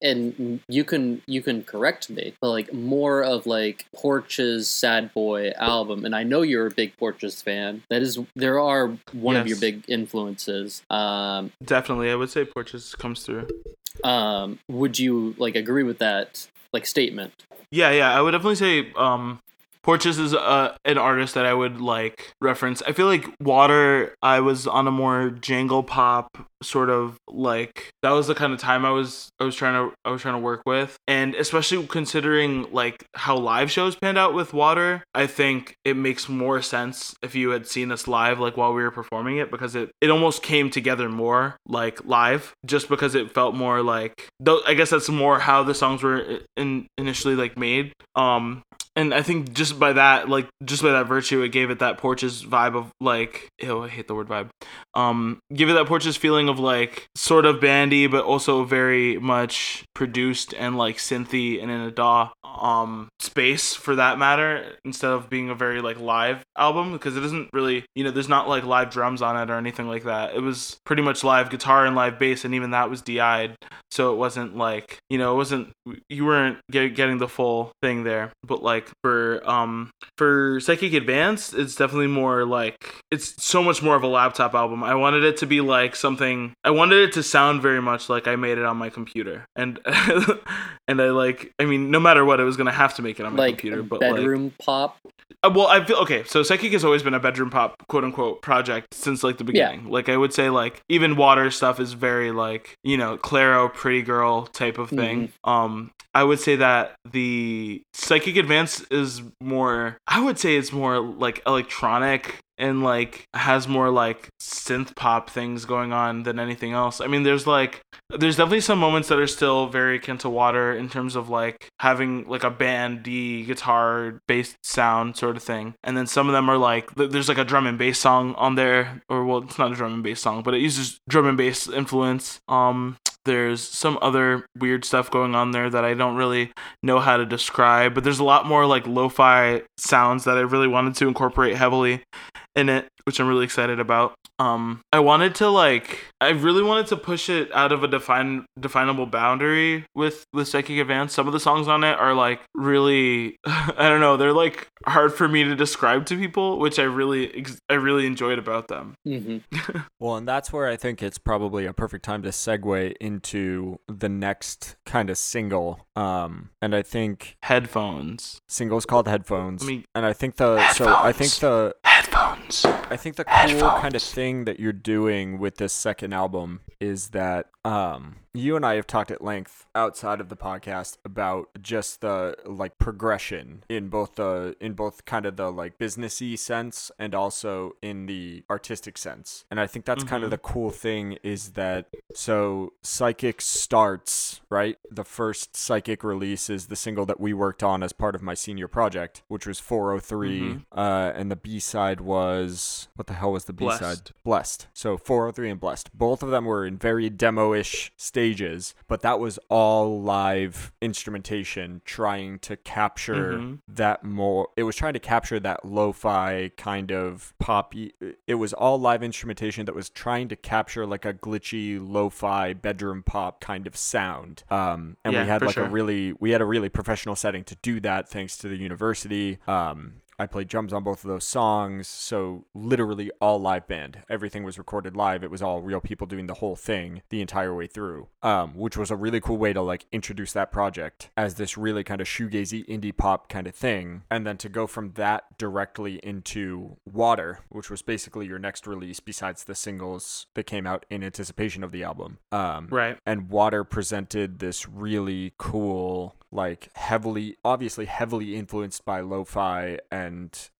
and you can you can correct me, but like more of like Porches Sad Boy album, and I know you're a big Porches fan. That is, there are one of your big influences. Um, Definitely, I would say Porches comes through. um, would you like agree with that like statement? Yeah, yeah, I would definitely say um Porches is uh, an artist that I would like reference. I feel like Water I was on a more jangle pop sort of like that was the kind of time I was I was trying to I was trying to work with and especially considering like how live shows panned out with Water, I think it makes more sense if you had seen us live like while we were performing it because it it almost came together more like live just because it felt more like though I guess that's more how the songs were in initially like made um and I think just by that, like just by that virtue, it gave it that Porches vibe of like, ew, I hate the word vibe. Um, give it that Porches feeling of like sort of bandy, but also very much produced and like synthy and in a DAW um space for that matter, instead of being a very like live album because it isn't really, you know, there's not like live drums on it or anything like that. It was pretty much live guitar and live bass, and even that was DI'd, so it wasn't like, you know, it wasn't you weren't get, getting the full thing there. But like for um for Psychic Advance, it's definitely more like it's so much more of a laptop album. I wanted it to be like something. I wanted it to sound very much like I made it on my computer, and and I like. I mean, no matter what, I was gonna have to make it on my like computer. But like, bedroom pop. uh, well, I feel okay. So Psychic has always been a bedroom pop, quote unquote, project since like the Yeah. beginning. Like I would say, like even Water stuff is very like you know Clairo, pretty girl type of thing. Um, I would say that the Psychic Advance is more. I would say it's more like electronic and like has more like synth pop things going on than anything else. I mean, there's like there's definitely some moments that are still very akin to Water in terms of like having like a bandy guitar based sound sort of thing, and then some of them are like there's like a drum and bass song on there, or well, it's not a drum and bass song, but it uses drum and bass influence. Um, there's some other weird stuff going on there that I don't really know how to describe, but there's a lot more like lo-fi sounds that I really wanted to incorporate heavily in it, which I'm really excited about. Um, I wanted to like, I really wanted to push it out of a define definable boundary with with Psychic Advance. Some of the songs on it are like really, I don't know, they're like hard for me to describe to people, which I really, ex- I really enjoyed about them. hmm Well, and that's where I think it's probably a perfect time to segue into the next kind of single. Um, and I think Headphones, single's called Headphones. I mean, and I think the so I think the headphones. I think the cool kind of thing that you're doing with this second album is that um you and I have talked at length outside of the podcast about just the like progression in both the in both kind of the like businessy sense and also in the artistic sense. And I think that's kind of Mhm. the cool thing is that so Psychic starts, right? The first Psychic release is the single that we worked on as part of my senior project, which was 403 Mhm. uh and the B-side was what the hell was the B-side? Blessed. Blessed. So 403 and Blessed. Both of them were in very demo-ish stages, but that was all live instrumentation trying to capture Mhm. that more it was trying to capture that lo-fi kind of pop it was all live instrumentation that was trying to capture like a glitchy lo-fi bedroom pop kind of sound um and Yeah, we had like sure. a really we had a really professional setting to do that thanks to the university um I played drums on both of those songs, so literally all live band. Everything was recorded live. It was all real people doing the whole thing the entire way through, um, which was a really cool way to like introduce that project as this really kind of shoegazy indie pop kind of thing, and then to go from that directly into Water, which was basically your next release besides the singles that came out in anticipation of the album. Um, Right. and Water presented this really cool like heavily obviously heavily influenced by lo-fi and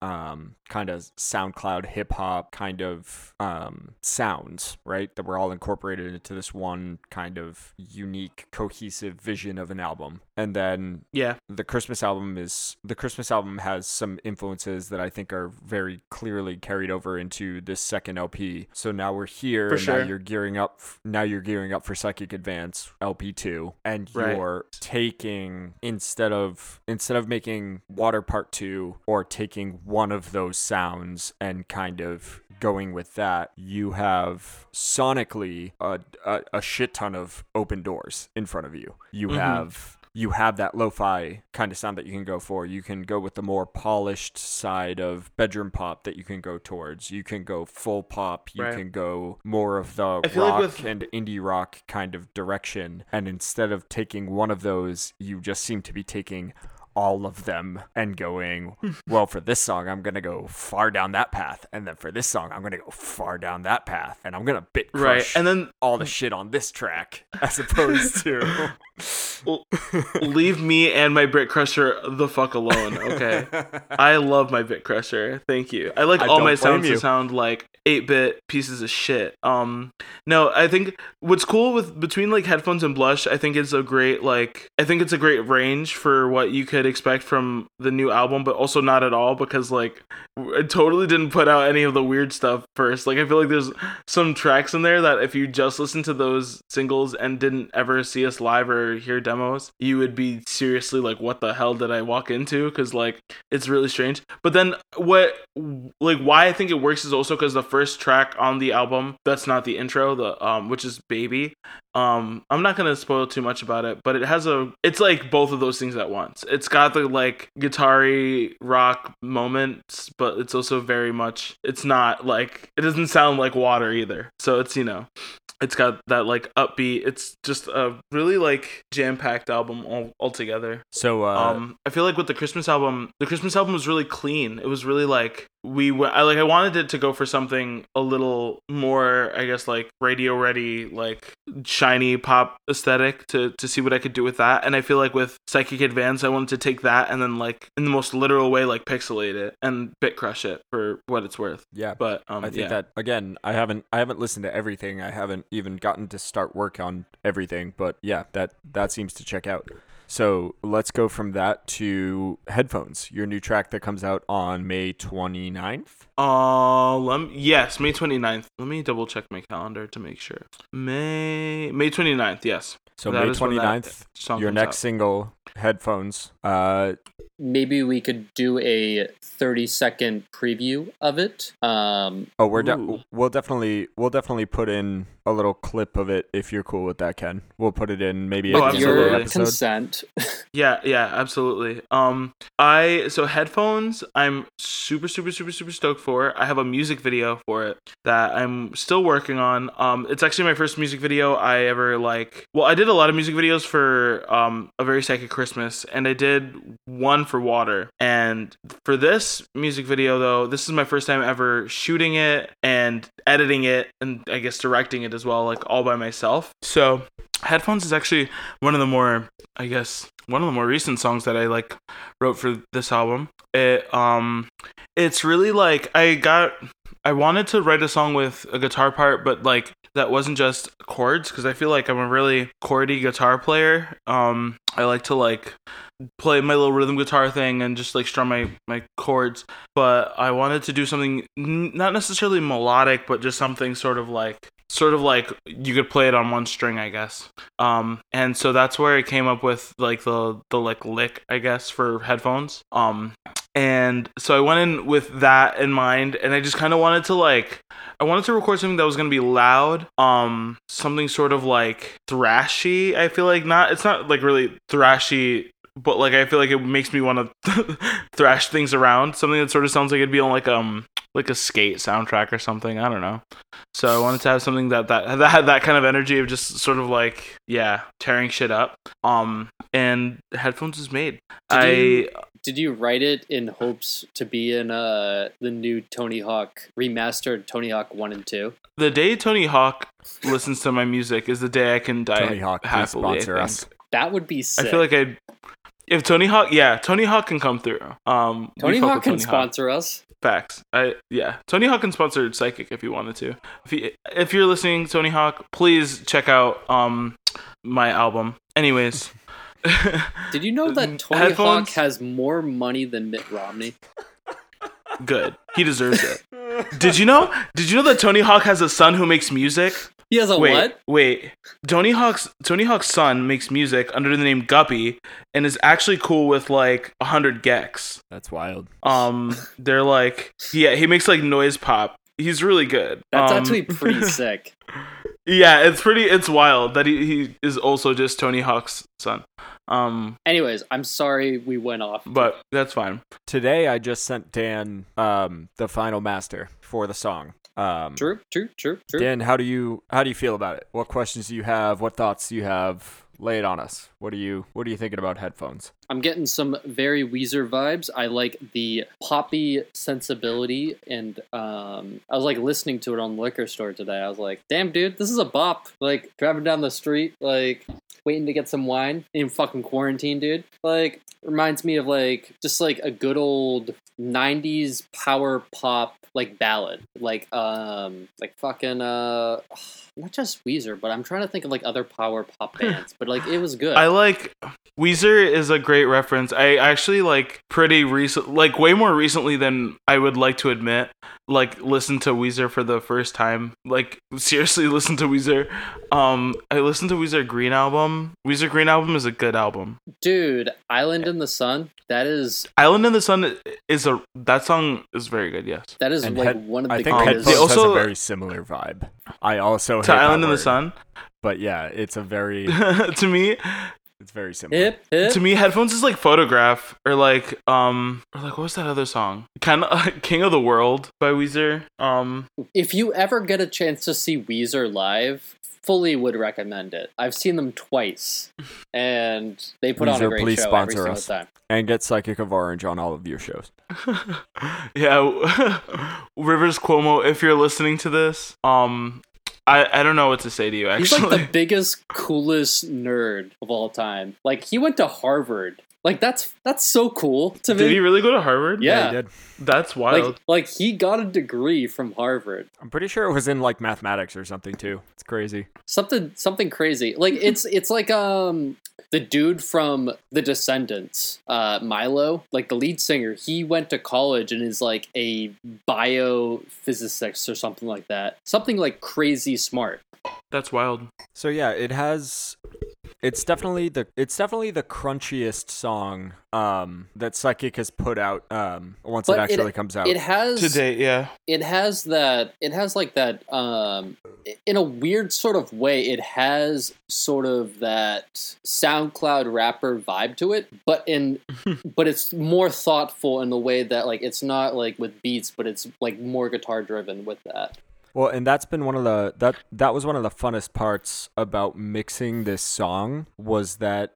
um kind of SoundCloud hip hop kind of um sounds, right? That were all incorporated into this one kind of unique cohesive vision of an album. And then Yeah. the Christmas album is the Christmas album has some influences that I think are very clearly carried over into this second LP. So now we're here For and sure. now you're gearing up now you're gearing up for Psychic Advance LP2 and Right. you're taking instead of instead of making Water Part 2 or taking one of those sounds and kind of going with that, you have sonically a, a, a shit ton of open doors in front of you. You Mhm. have you have that lo-fi kind of sound that you can go for. You can go with the more polished side of bedroom pop that you can go towards. You can go full pop. You Right. can go more of the feel like rock with- and indie rock kind of direction. And instead of taking one of those, you just seem to be taking all of them and going, well, for this song, I'm going to go far down that path. And then for this song, I'm going to go far down that path. And I'm going to bit crush Right. And then all the shit on this track as opposed to. Leave me and my Bit Crusher the fuck alone, okay? I love my Bit Crusher. Thank you. I like I all my sounds you. to sound like 8-bit pieces of shit. Um no, I think what's cool with between like headphones and blush, I think it's a great like I think it's a great range for what you can I'd expect from the new album, but also not at all because like it totally didn't put out any of the weird stuff first. Like I feel like there's some tracks in there that if you just listen to those singles and didn't ever see us live or hear demos, you would be seriously like, what the hell did I walk into? Because like it's really strange. But then what, like why I think it works is also because the first track on the album that's not the intro, the um, which is Baby. Um, I'm not gonna spoil too much about it, but it has a, it's like both of those things at once. It's got the like guitar rock moments, but it's also very much, it's not like, it doesn't sound like water either. So it's, you know, it's got that like upbeat it's just a really like jam-packed album all altogether So, uh, um i feel like with the christmas album the christmas album was really clean it was really like we i like i wanted it to go for something a little more i guess like radio ready like shiny pop aesthetic to to see what i could do with that and i feel like with psychic advance i wanted to take that and then like in the most literal way like pixelate it and bit crush it for what it's worth yeah, but um I think yeah. that again, I haven't I haven't listened to everything. I haven't even gotten to start work on everything, but yeah, that that seems to check out. So let's go from that to headphones. Your new track that comes out on May 29th. Uh, let me, yes, May 29th. Let me double check my calendar to make sure. May May 29th, yes. So That May is when that 29th, your next out. single, headphones. Uh, Maybe we could do a 30 second preview of it. Um, oh, we're de- we'll definitely we'll definitely put in a little clip of it if you're cool with that, Ken. We'll put it in maybe Oh, at with the end of your episode. consent. Yeah, yeah, absolutely. Um, I so headphones. I'm super, super, super, super stoked for. I have a music video for it that I'm still working on. Um, it's actually my first music video I ever like. Well, I did a lot of music videos for um a very psychic Christmas, and I did one for Water. And for this music video, though, this is my first time ever shooting it and editing it, and I guess directing it as well, like all by myself. So headphones is actually one of the more I guess one of the more recent songs that I like wrote for this album. It um it's really like I got I wanted to write a song with a guitar part but like that wasn't just chords because I feel like I'm a really chordy guitar player. Um I like to like play my little rhythm guitar thing and just like strum my my chords but i wanted to do something n- not necessarily melodic but just something sort of like sort of like you could play it on one string i guess um and so that's where i came up with like the the like lick i guess for headphones um and so i went in with that in mind and i just kind of wanted to like I wanted to record something that was gonna be loud, um, something sort of like thrashy. I feel like not. It's not like really thrashy, but like I feel like it makes me want to thrash things around. Something that sort of sounds like it'd be on like um like a skate soundtrack or something. I don't know. So I wanted to have something that that that had that kind of energy of just sort of like yeah tearing shit up. Um, and headphones is made. Did I you- Did you write it in hopes to be in uh, the new Tony Hawk remastered Tony Hawk 1 and 2? the day Tony Hawk listens to my music is the day I can die Tony Hawk, happily. I sponsor us. That would be sick. I feel like I, if Tony Hawk, yeah, Tony Hawk can come through. Um, Tony Hawk can Tony Hawk. sponsor us. Facts. I yeah, Tony Hawk can sponsor Psychic if you wanted to. If you, if you're listening, Tony Hawk, please check out um my album. Anyways, Did you know that Tony Headphones? Hawk has more money than Mitt Romney? good. He deserves it. Did you know? Did you know that Tony Hawk has a son who makes music? He has a wait, what? wait. Tony Hawk's Tony Hawk's son makes music under the name Guppy and is actually cool with like hundred gecs. That's wild. Um, they're like, yeah, he makes like noise pop. He's really good. That's Um, actually pretty sick. yeah, it's pretty. It's wild that he, he is also just Tony Hawk's son. Um, Anyways, I'm sorry we went off. but that's fine. Today I just sent Dan um, the final master for the song. Um, True, true, true, true. Dan, how do you how do you feel about it? What questions do you have? What thoughts do you have? Lay it on us. What are you What are you thinking about headphones? I'm getting some very Weezer vibes. I like the poppy sensibility, and um, I was like listening to it on the liquor store today. I was like, "Damn, dude, this is a bop!" Like driving down the street, like waiting to get some wine in fucking quarantine, dude. Like reminds me of like just like a good old '90s power pop like ballad, like um, like fucking uh, not just Weezer, but I'm trying to think of like other power pop bands, but like it was good. I like Weezer is a great reference. I actually like pretty recent, like way more recently than I would like to admit. Like listen to Weezer for the first time. Like seriously, listen to Weezer. Um, I listened to Weezer Green album. Weezer Green album is a good album. Dude, Island in the Sun. That is Island in the Sun is a that song is very good. Yes. that is And like head- one of the. I think greatest. They Headphones also- has a very similar vibe. I also To hate that Island in the Sun. but yeah, it's a very to me, it's very similar. hip hip. to me, headphones is like photograph or like um or like what was that other song? Kind of King of the World by Weezer. Um, If you ever get a chance to see Weezer live, fully would recommend it. I've seen them twice, and they put on a Weezer, great please show every sponsor single us. time. And get Psychic of Orange on all of your shows. yeah, Rivers Cuomo, if you're listening to this, um, I I don't know what to say to you. Actually, he's like the biggest, coolest nerd of all time. Like he went to Harvard. Like that's that's so cool to me. did he really go to Harvard? Yeah. he did. that's wild. like like he got a degree from Harvard. I'm pretty sure it was in like mathematics or something too. It's crazy. Something something crazy. Like it's it's like um the dude from The Descendents, uh Milo, like the lead singer, he went to college and is like a biophysicist or something like that. Something like crazy smart. that's wild. So yeah, it has it's definitely the it's definitely the crunchiest song um that Psychic has put out um once But it it- actually comes out. It has To date, yeah. it has that it has like that um in a weird sort of way it has sort of that soundcloud rapper vibe to it but in but it's more thoughtful in the way that like it's not like with beats but it's like more guitar driven with that Well, and that's been one of the that that was one of the funnest parts about mixing this song was that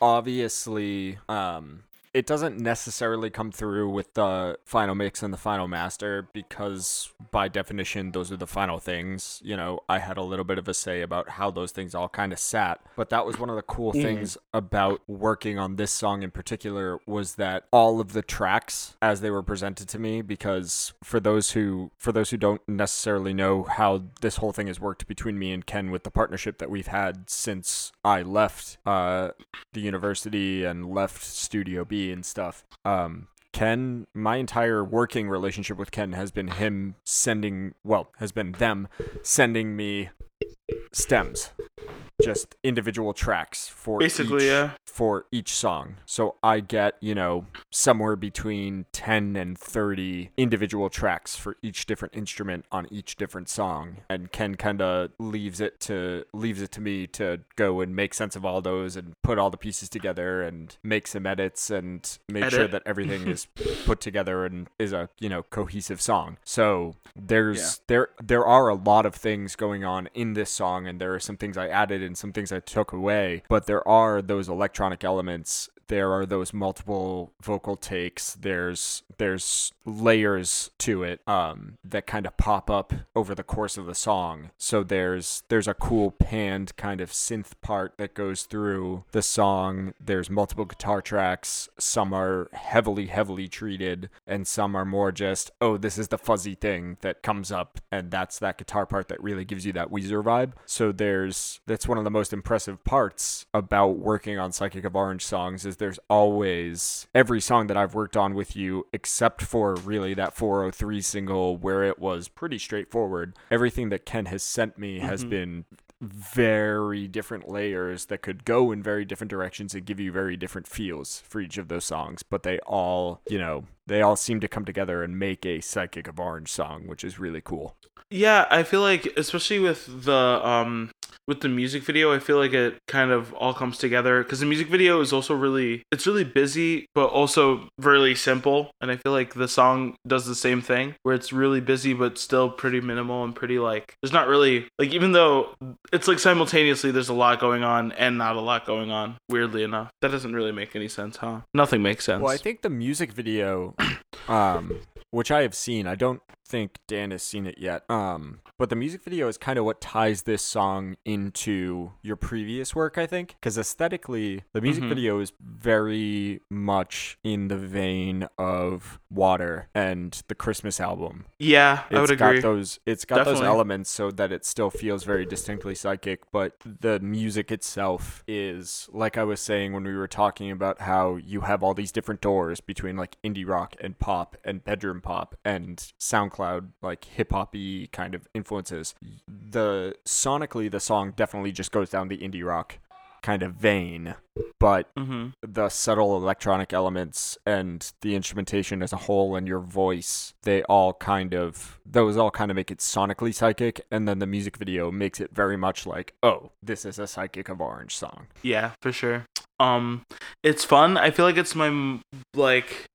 obviously um it doesn't necessarily come through with the final mix and the final master because by definition those are the final things. You know i had a little bit of a say about how those things all kind of sat but that was one of the cool things about working on this song in particular was that all of the tracks as they were presented to me because for those who for those who don't necessarily know how this whole thing has worked between me and ken with the partnership that we've had since i left uh, the university and left Studio B and stuff. Um, Ken, my entire working relationship with Ken has been him sending, well, has been them sending me stems, just individual tracks for Basically, each, yeah. for each song. So I get, you know, somewhere between 10 and 30 individual tracks for each different instrument on each different song. And Ken kind of leaves it to leaves it to me to go and make sense of all those and put all the pieces together and make some edits and make sure that everything is put together and is a, you know, cohesive song. So there's there there are a lot of things going on in this song and there are some things I added and some things I took away, but there are those electronic elements there are those multiple vocal takes. There's there's layers to it um that kind of pop up over the course of the song. So there's there's a cool panned kind of synth part that goes through the song. There's multiple guitar tracks. Some are heavily heavily treated and some are more just oh this is the fuzzy thing that comes up and that's that guitar part that really gives you that Weezer vibe. So there's that's one of the most impressive parts about working on Psychic of Orange songs is there's always every song that I've worked on with you except for really that 403 single where it was pretty straightforward everything that Ken has sent me has Mhm. been very different layers that could go in very different directions and give you very different feels for each of those songs but they all you know they all seem to come together and make a Psychic of Orange song which is really cool Yeah, I feel like especially with the um with the music video, I feel like it kind of all comes together because the music video is also really it's really busy but also really simple, and I feel like the song does the same thing where it's really busy but still pretty minimal and pretty like there's not really like even though it's like simultaneously there's a lot going on and not a lot going on. Weirdly enough, that doesn't really make any sense, huh? Nothing makes sense. Well, I think the music video, um, which I have seen, I don't think Dan has seen it yet. Um, but the music video is kind of what ties this song into your previous work, I think, because aesthetically, the music Mhm. video is very much in the vein of Water and the Christmas album. Yeah, I would It's agree. those. It's got those elements so that it still feels very distinctly psychic, but the music itself is like I was saying when we were talking about how you have all these different doors between like indie rock and pop and bedroom pop and SoundCloud like hip hoppy kind of influences. The sonically, the song definitely just goes down the indie rock kind of vein, but hmm the subtle electronic elements and the instrumentation as a whole and your voice they all kind of those all kind of make it sonically psychic and then the music video makes it very much like oh this is a psychic of orange song Yeah, for sure. Um, it's fun. I feel like it's my like,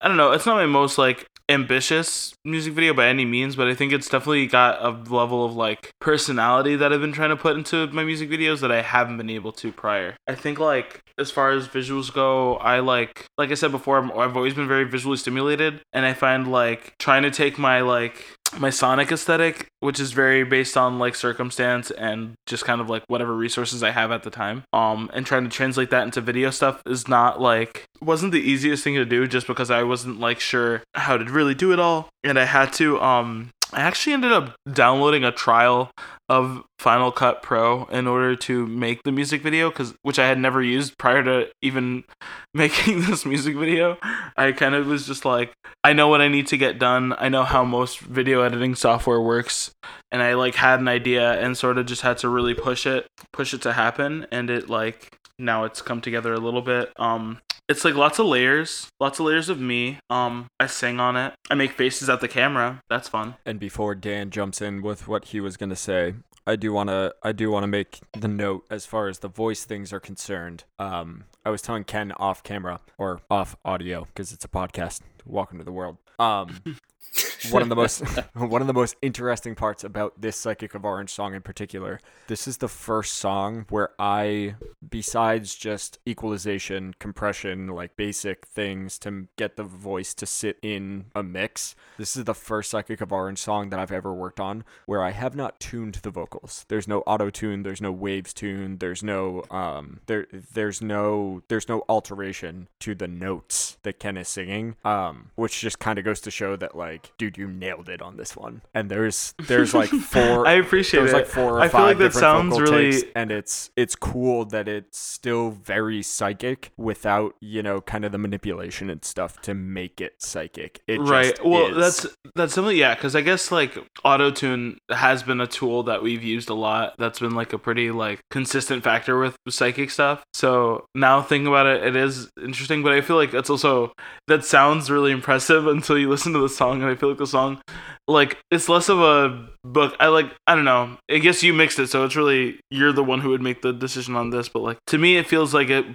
I don't know. It's not my most like ambitious music video by any means, but I think it's definitely got a level of like personality that I've been trying to put into my music videos that I haven't been able to prior. I think like as far as visuals go, I like like I said before, I'm, I've always been very visually stimulated, and I find like trying to take my like my sonic aesthetic which is very based on like circumstance and just kind of like whatever resources i have at the time um and trying to translate that into video stuff is not like wasn't the easiest thing to do just because i wasn't like sure how to really do it all and i had to um i actually ended up downloading a trial of Final Cut Pro in order to make the music video cuz which I had never used prior to even making this music video. I kind of was just like I know what I need to get done. I know how most video editing software works and I like had an idea and sort of just had to really push it, push it to happen and it like now it's come together a little bit. Um it's like lots of layers, lots of layers of me. Um I sing on it. I make faces at the camera. That's fun. and before dan jumps in with what he was going to say i do want to i do want to make the note as far as the voice things are concerned um i was telling ken off camera or off audio because it's a podcast welcome to the world um one of the most one of the most interesting parts about this psychic of orange song in particular. This is the first song where i besides just equalization compression like basic things to get the voice to sit in a mix this is the first psychic of orange song that i've ever worked on where i have not tuned the vocals. There's no auto tune there's no waves tune there's no um there there's no there's no alteration to the notes that ken is singing um which just kind of goes to show that like dude you nailed it on this one and there's there's like four I appreciate there's it. like four or I five feel like that sounds really takes, and it's it's cool that it's still very psychic without you know kind of the manipulation and stuff to make it psychic it right well is. that's that's something yeah because i guess like auto tune has been a tool that we've used a lot that's been like a pretty like consistent factor with psychic stuff so now thinking about it it is interesting but i feel like that's also that sounds really impressive until you listen to the song and i feel like the song. Like it's less of a book i like i don't know. I guess you mixed it so it's really you're the one who would make the decision on this but like to me it feels like it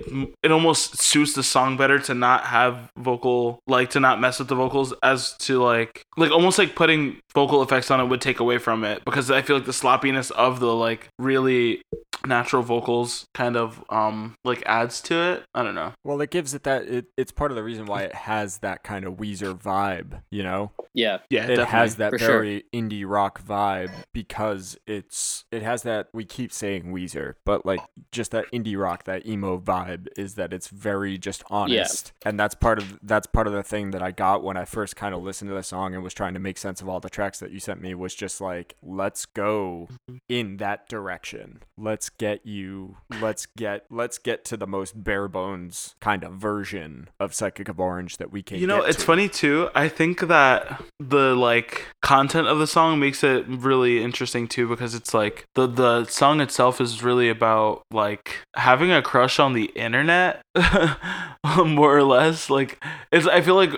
it almost suits the song better to not have vocal like to not mess with the vocals as to like like almost like putting vocal effects on it would take away from it because i feel like the sloppiness of the like really natural vocals kind of um like adds to it i don't know well it gives it that it, it's part of the reason why it has that kind of weezer vibe you know yeah, yeah it definitely. has that for sure. very indie rock vibe because it's it has that we keep saying Weezer, but like just that indie rock, that emo vibe is that it's very just honest. And that's part of that's part of the thing that I got when I first kind of listened to the song and was trying to make sense of all the tracks that you sent me was just like, let's go in that direction. Let's get you let's get let's get to the most bare bones kind of version of Psychic of Orange that we can you know it's to. funny too i think that the like content of the song makes it really interesting too because it's like the the song itself is really about like having a crush on the internet more or less like it's i feel like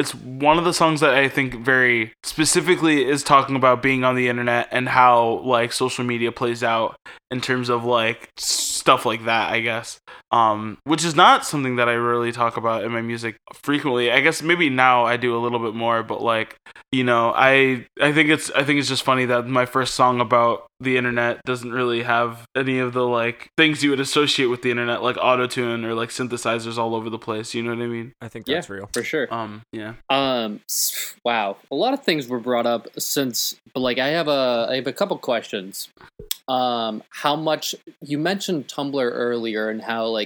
it's one of the songs that I think very specifically is talking about being on the internet and how like social media plays out in terms of like stuff like that, I guess. Um, which is not something that I really talk about in my music frequently. I guess maybe now I do a little bit more, but like you know, I I think it's I think it's just funny that my first song about the internet doesn't really have any of the like things you would associate with the internet, like autotune or like synthesizers all over the place. You know what I mean? I think Yeah. that's real. For sure. Um, yeah. Um, wow, a lot of things were brought up since, but like I have a, I have a couple questions. Um, how much you mentioned Tumblr earlier and how like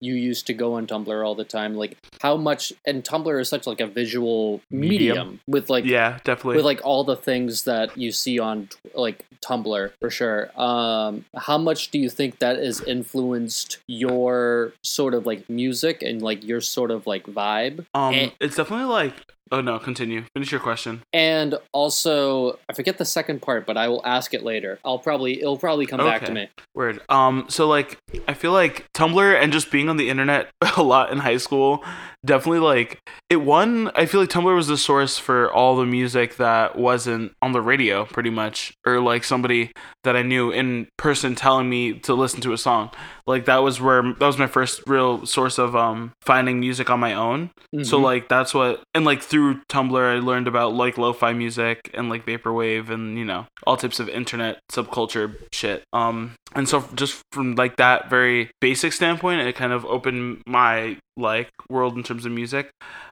you used to go on Tumblr all the time. Like how much, and Tumblr is such like a visual medium, Medium. with like yeah, definitely. with like all the things that you see on like Tumblr for sure. Um, how much do you think that has influenced your sort of like music and like your sort of like vibe? um, eh. it's definitely like. Oh no, continue. Finish your question. And also, I forget the second part, but I will ask it later. I'll probably it'll probably come back to me. Word. Um, so like I feel like Tumblr and just being on the internet a lot in high school definitely like it won I feel like Tumblr was the source for all the music that wasn't on the radio pretty much or like somebody that I knew in person telling me to listen to a song. Like that was where that was my first real source of um finding music on my own. So Mhm. like that's what and like through Tumblr I learned about like lo-fi music and like vaporwave and you know all types of internet subculture shit. Um and so just from like that very basic standpoint it kind of opened my like world in terms of music.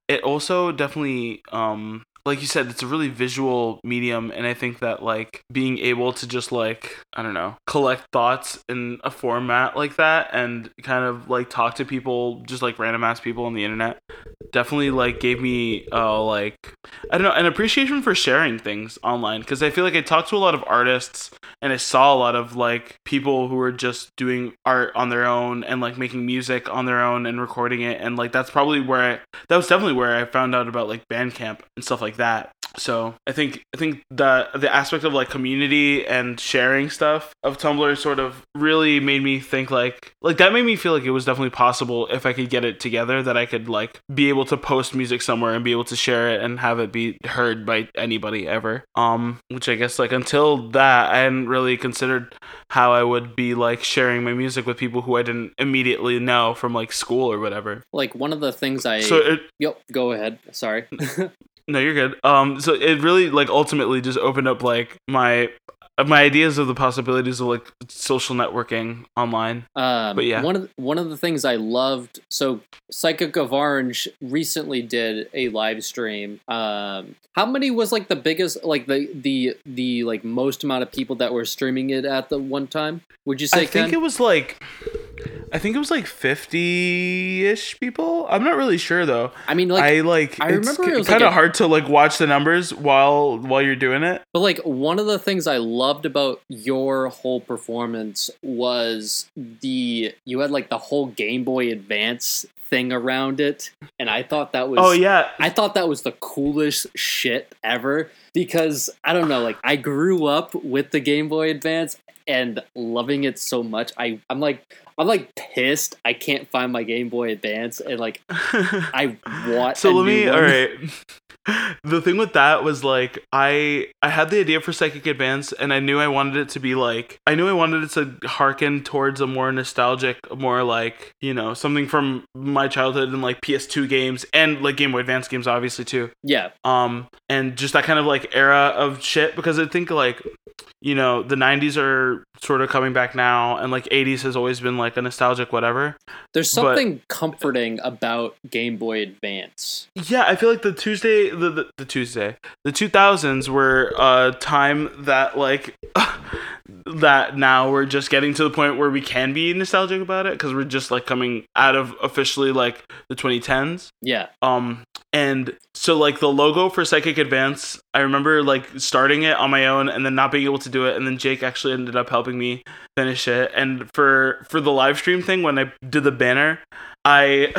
It also definitely um like you said it's a really visual medium and I think that like being able to just like I don't know collect thoughts in a format like that and kind of like talk to people just like random ass people on the internet definitely like gave me uh like I don't know an appreciation for sharing things online because I feel like I talked to a lot of artists and I saw a lot of like people who were just doing art on their own and like making music on their own and recording it and like that's probably where I that was definitely where I found out about like Bandcamp and stuff like that. So I think I think the the aspect of like community and sharing stuff of Tumblr sort of really made me think like like that made me feel like it was definitely possible if I could get it together that I could like be able to post music somewhere and be able to share it and have it be heard by anybody ever. Um which I guess like until that I hadn't really considered how I would be like sharing my music with people who I didn't immediately know from like school or whatever. like one of the things I So it yep. Go ahead. Sorry. No, you're good. Um, so it really like ultimately just opened up like my my ideas of the possibilities of like social networking online. Um, But yeah. one of one of the things I loved. So Psychic of Orange recently did a live stream. Um, how many was like the biggest, like the the the like most amount of people that were streaming it at the one time? Would you say? I think Ken? it was like I think it was like 50-ish people. I'm not really sure though. I mean, like, I like I it's remember it was kind like of a- hard to like watch the numbers while while you're doing it. but like one of the things I loved about your whole performance was the you had like the whole Game Boy Advance thing around it, and I thought that was Oh yeah. I thought that was the coolest shit ever because I don't know, like I grew up with the Game Boy Advance and loving it so much. I I'm like I'm like pissed I can't find my Game Boy Advance and like I want so let me one. all right the thing with that was like i i had the idea for psychic advance and i knew i wanted it to be like i knew i wanted it to hearken towards a more nostalgic more like you know something from my childhood and like ps2 games and like game boy advance games obviously too. Yeah, um and just that kind of like era of shit because i think like you know the 90s are sort of coming back now and like 80s has always been like a nostalgic whatever. There's But- something comforting about Game Boy Advance. Yeah, I feel like the Tuesday, the, the, the Tuesday, the 2000s were a time that like that now we're just getting to the point where we can be nostalgic about it because we're just like coming out of officially like the 2010s. Yeah, Um, and so like the logo for Psychic Advance, I remember like starting it on my own and then not being able to do it, and then Jake actually ended up helping me finish it. And for for the live stream thing, when I did the banner, I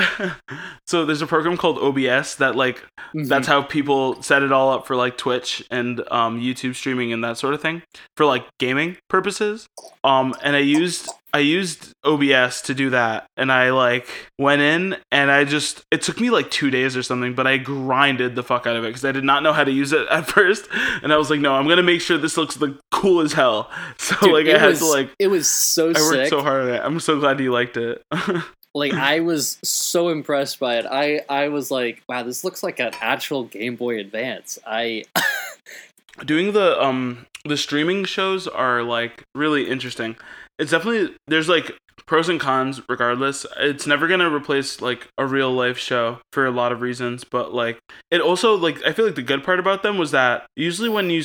so there's a program called OBS that like Mhm. that's how people set it all up for like Twitch and um, YouTube streaming and that sort of thing for like gaming purposes. Um, and I used I used OBS to do that, and I like went in and I just it took me like two days or something, but I grinded the fuck out of it because I did not know how to use it at first, and I was like, no, I'm gonna make sure this looks like cool as hell. So Dude, like it I had was, to like it was so I worked sick. so hard on it. I'm so glad you liked it. Like I was so impressed by it. I I was like, wow, this looks like an actual Game Boy Advance. I doing the um the streaming shows are like really interesting. It's definitely there's like pros and cons regardless. It's never to replace like a real life show for a lot of reasons, but like it also like I feel like the good part about them was that usually when you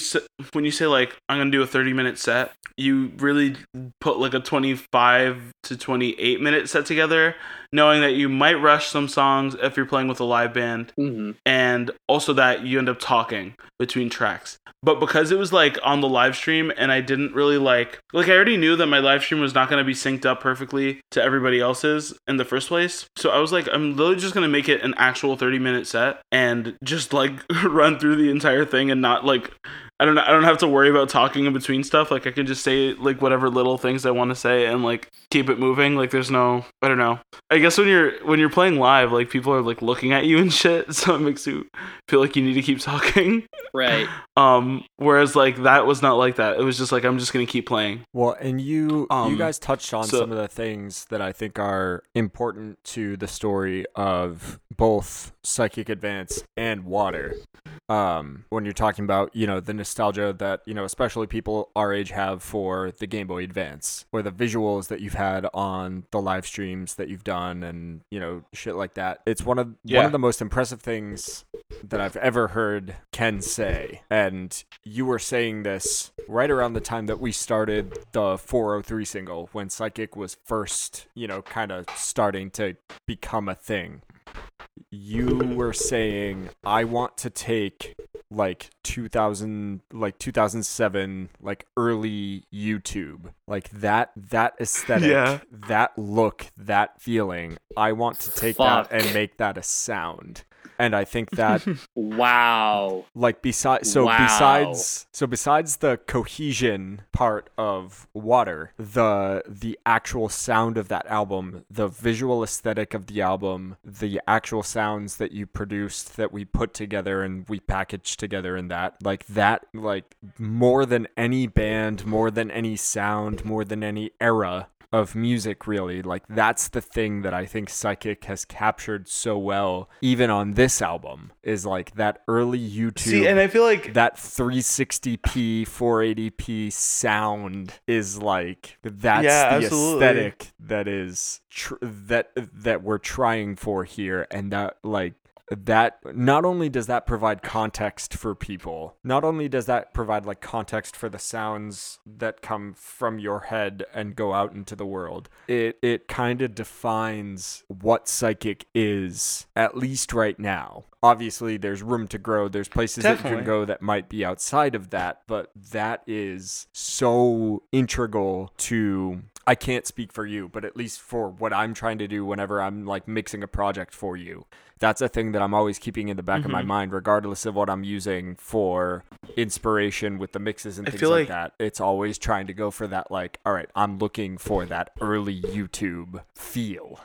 when you say like I'm to do a 30 minute set, you really put like a 25 to 28 minute set together knowing that you might rush some songs if you're playing with a live band mhm. and also that you end up talking between tracks. But because it was like on the live stream and I didn't really like like I already knew that my live stream was not going to be synced up perfectly to everybody else's in the first place. So I was like I'm literally just going to make it an actual 30 minute set and just like run through the entire thing and not like I don't I don't have to worry about talking in between stuff. Like I can just say like whatever little things I want to say and like keep it moving. Like there's no I don't know. I guess when you're when you're playing live, like people are like looking at you and shit, so it makes you feel like you need to keep talking. right. Um whereas like that was not like that. It was just like I'm just going to keep playing. Well, and you you Um, guys touched on so- some of the things that I think are important to the story of both Psychic Advance and Water. Um, when you're talking about, you know, the nostalgia that, you know, especially people our age have for the Game Boy Advance or the visuals that you've had on the live streams that you've done and, you know, shit like that. It's one of one of the most impressive things that I've ever heard Ken say. And you were saying this right around the time that we started the 403 single when Psychic was first, you know, kind of starting to become a thing. You were saying, I want to take like 2000 like 2007 like early youtube like that that aesthetic Yeah. that look that feeling i want to take Fuck. that and make that a sound and i think that Wow. like besides so Wow. besides so besides the cohesion part of water the the actual sound of that album the visual aesthetic of the album the actual sounds that you produced that we put together and we packaged together in that like that like more than any band more than any sound more than any era of music really like that's the thing that i think psychic has captured so well even on this album is like that early youtube See, and I feel like that 360p 480p sound is like that's Yeah, the absolutely. aesthetic that is tr- that that we're trying for here and that like that not only does that provide context for people not only does that provide like context for the sounds that come from your head and go out into the world it it kind of defines what psychic is at least right now obviously there's room to grow there's places that you can go that might be outside of that but that is so integral to I can't speak for you, but at least for what I'm trying to do whenever I'm like mixing a project for you. That's a thing that I'm always keeping in the back of my Mhm. mind, regardless of what I'm using for inspiration with the mixes and things like, like- that. It's always trying to go for that, like, all right, I'm looking for that early YouTube feel.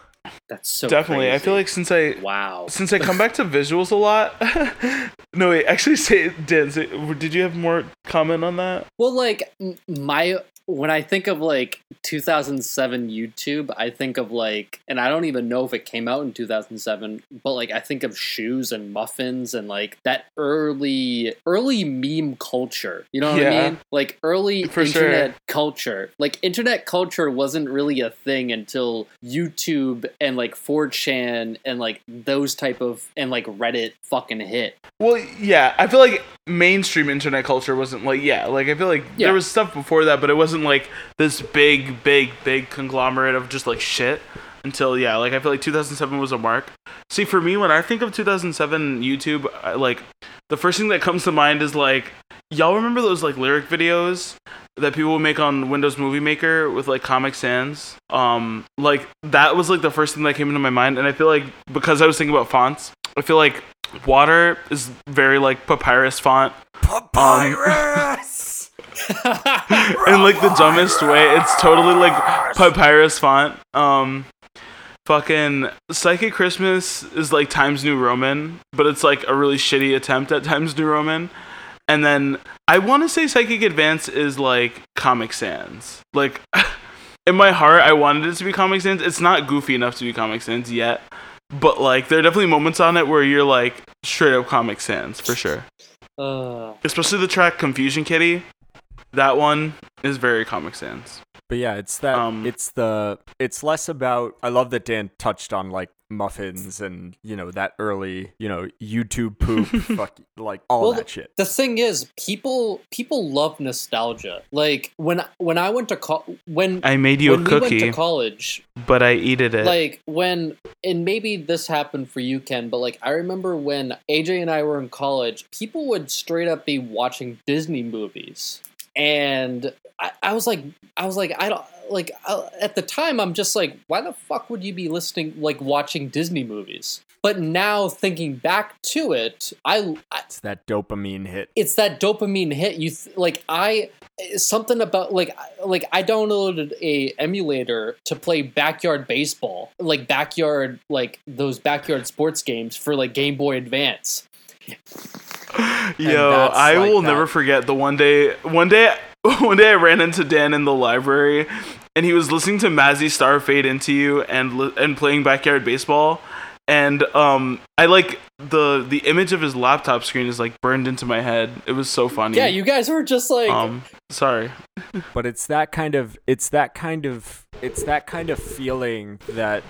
That's so definitely. I feel like since I wow. since I come back to visuals a lot. no, wait. Actually, say Dan. Say, did you have more comment on that? Well, like my when I think of like 2007 YouTube, I think of like, and I don't even know if it came out in 2007, but like I think of shoes and muffins and like that early, early meme culture. You know what I mean? Like early For sure. internet culture. Like internet culture wasn't really a thing until YouTube and like 4chan and like those type of and like Reddit fucking hit. Well, yeah. I feel like mainstream internet culture wasn't like yeah. Like I feel like Yeah. there was stuff before that, but it wasn't like this big, big, big conglomerate of just like shit. Until yeah, like I feel like 2007 was a mark. See, for me, when I think of 2007 YouTube, I, like the first thing that comes to mind is like y'all remember those like lyric videos that people would make on Windows Movie Maker with like Comic Sans. Um, like that was like the first thing that came into my mind, and I feel like because I was thinking about fonts, I feel like Water is very like papyrus font Papyrus! in like the dumbest way. It's totally like papyrus font. Um, fucking Psychic Christmas is like Times New Roman, but it's like a really shitty attempt at Times New Roman. And then I want to say Psychic Advance is like Comic Sans. Like in my heart, I wanted it to be Comic Sans. It's not goofy enough to be Comic Sans yet, but like there are definitely moments on it where you're like straight up Comic Sans for sure. Uh, Especially the track Confusion Kitty. That one is very Comic Sans. But yeah, it's that Um, it's the it's less about I love that Dan touched on like muffins and you know that early, you know, YouTube poop fuck like all Well, that shit. the thing is, people people love nostalgia. Like when when I went to co- when I made you when a we went cookie, to college, but I eated it. like when and maybe this happened for you ken but like i remember when aj and i were in college people would straight up be watching disney movies and i, I was like i was like i don't like I, at the time i'm just like why the fuck would you be listening like watching disney movies? But now thinking back to it i, I It's that dopamine hit. it's that dopamine hit. You th- like i something about like like i downloaded a emulator to play backyard baseball like backyard like those backyard sports games for like game boy advance Yo, I like will that. never forget the one day. One day, one day I ran into Dan in the library, and he was listening to Mazzy Star Fade into You and and playing backyard baseball. And um, I like the the image of his laptop screen is like burned into my head. It was so funny. yeah you guys were just like um, sorry. But it's that kind of it's that kind of it's that kind of feeling that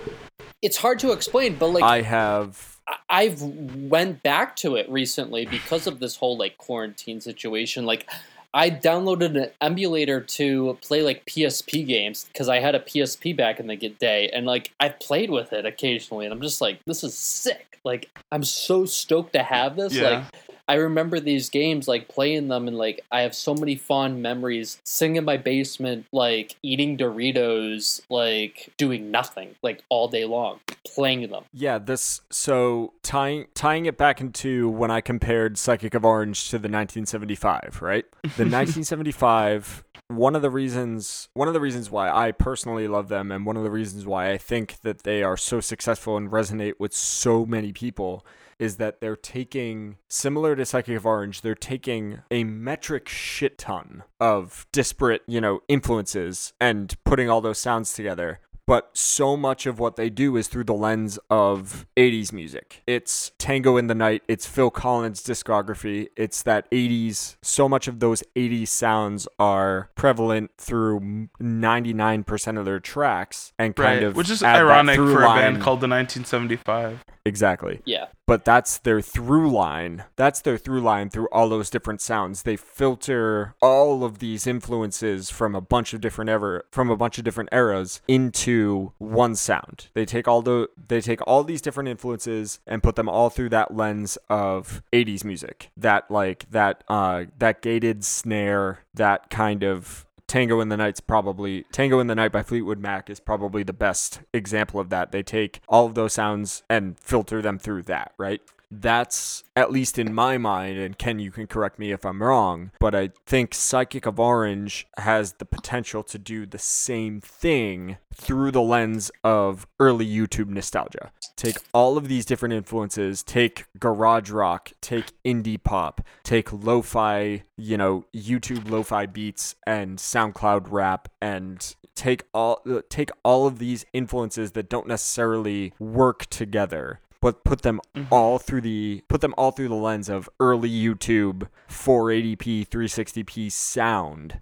it's hard to explain but like I have I- I've went back to it recently because of this whole like quarantine situation. Like, I downloaded an emulator to play like PSP games because I had a PSP back in the day, and like I played with it occasionally, and I'm just like, this is sick. Like, I'm so stoked to have this. Yeah. Like, I remember these games, like playing them, and like I have so many fond memories sitting in my basement, like eating Doritos, like doing nothing, like all day long, playing them. Yeah, this so tying tying it back into when I compared Psychic of Orange to the 1975, right? The 1975 one of the reasons one of the reasons why I personally love them and one of the reasons why I think that they are so successful and resonate with so many people is that they're taking similar to Psychic of Orange, they're taking a metric shit ton of disparate, you know, influences and putting all those sounds together but so much of what they do is through the lens of 80s music. It's Tango in the Night, it's Phil Collins' discography, it's that 80s, so much of those 80s sounds are prevalent through 99% of their tracks and kind right, of which is ironic through for a band called the 1975. Exactly Yeah. but that's their through line. That's their through line through all those different sounds. They filter all of these influences from a bunch of different ever from a bunch of different eras into one sound. They take all the they take all these different influences and put them all through that lens of 80s music. That like that uh that gated snare, that kind of Tango in the Night's probably Tango in the Night by Fleetwood Mac is probably the best example of that. They take all of those sounds and filter them through that, right? That's at least in my mind, and Ken, you can correct me if I'm wrong, but I think Psychic of Orange has the potential to do the same thing through the lens of early YouTube nostalgia. Take all of these different influences, take garage rock, take indie pop, take lo-fi, you know, YouTube lo-fi beats and SoundCloud rap and take all uh, take all of these influences that don't necessarily work together but put them all through the put them all through the lens of early YouTube 480p 360p sound.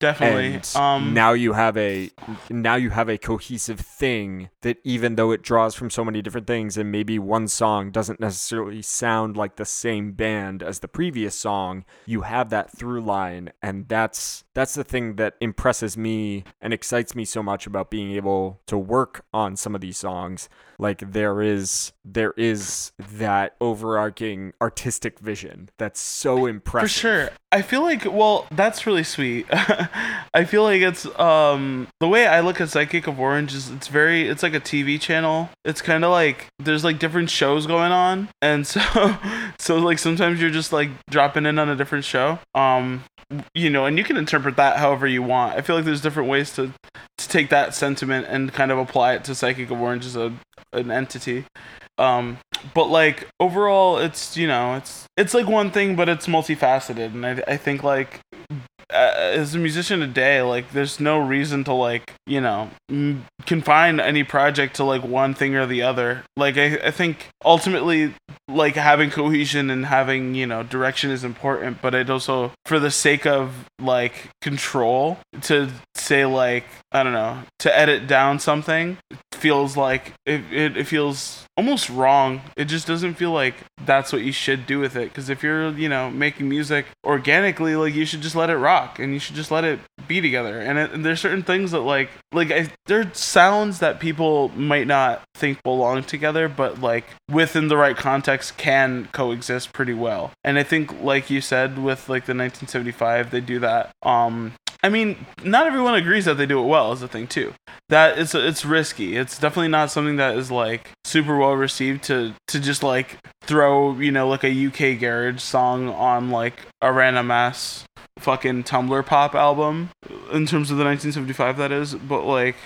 Definitely. and um, now you have a now you have a cohesive thing that even though it draws from so many different things and maybe one song doesn't necessarily sound like the same band as the previous song you have that through line. And that's that's the thing that impresses me and excites me so much about being able to work on some of these songs like there is there is that overarching artistic vision that's so impressive For sure. I feel like well, that's really sweet. I feel like it's um the way I look at Psychic of Orange is it's very it's like a TV channel. It's kind of like there's like different shows going on and so so like sometimes you're just like dropping in on a different show. Um you know, and you can interpret that however you want. I feel like there's different ways to to take that sentiment and kind of apply it to Psychic of Orange as a an entity. Um but like overall it's you know it's it's like one thing but it's multifaceted and i, I think like Uh, as a musician today, like there's no reason to like you know m- confine any project to like one thing or the other. Like I, I think ultimately like having cohesion and having you know direction is important, but it also for the sake of like control to say like I don't know to edit down something feels like it, it, it feels almost wrong. It just doesn't feel like that's what you should do with it. Because if you're, you know, making music organically, like you should just let it rock and you should just let it be together. And, it, there's certain things that like, like I, there sounds that people might not think belong together, but like within the right context can coexist pretty well. And I think, like you said, with like the 1975, they do that. Um, I mean, not everyone agrees that they do it well is the thing too. That it's it's risky. It's definitely not something that is like super well received to to just like throw you know like a UK garage song on like a random ass fucking Tumblr pop album in terms of the 1975 that is but like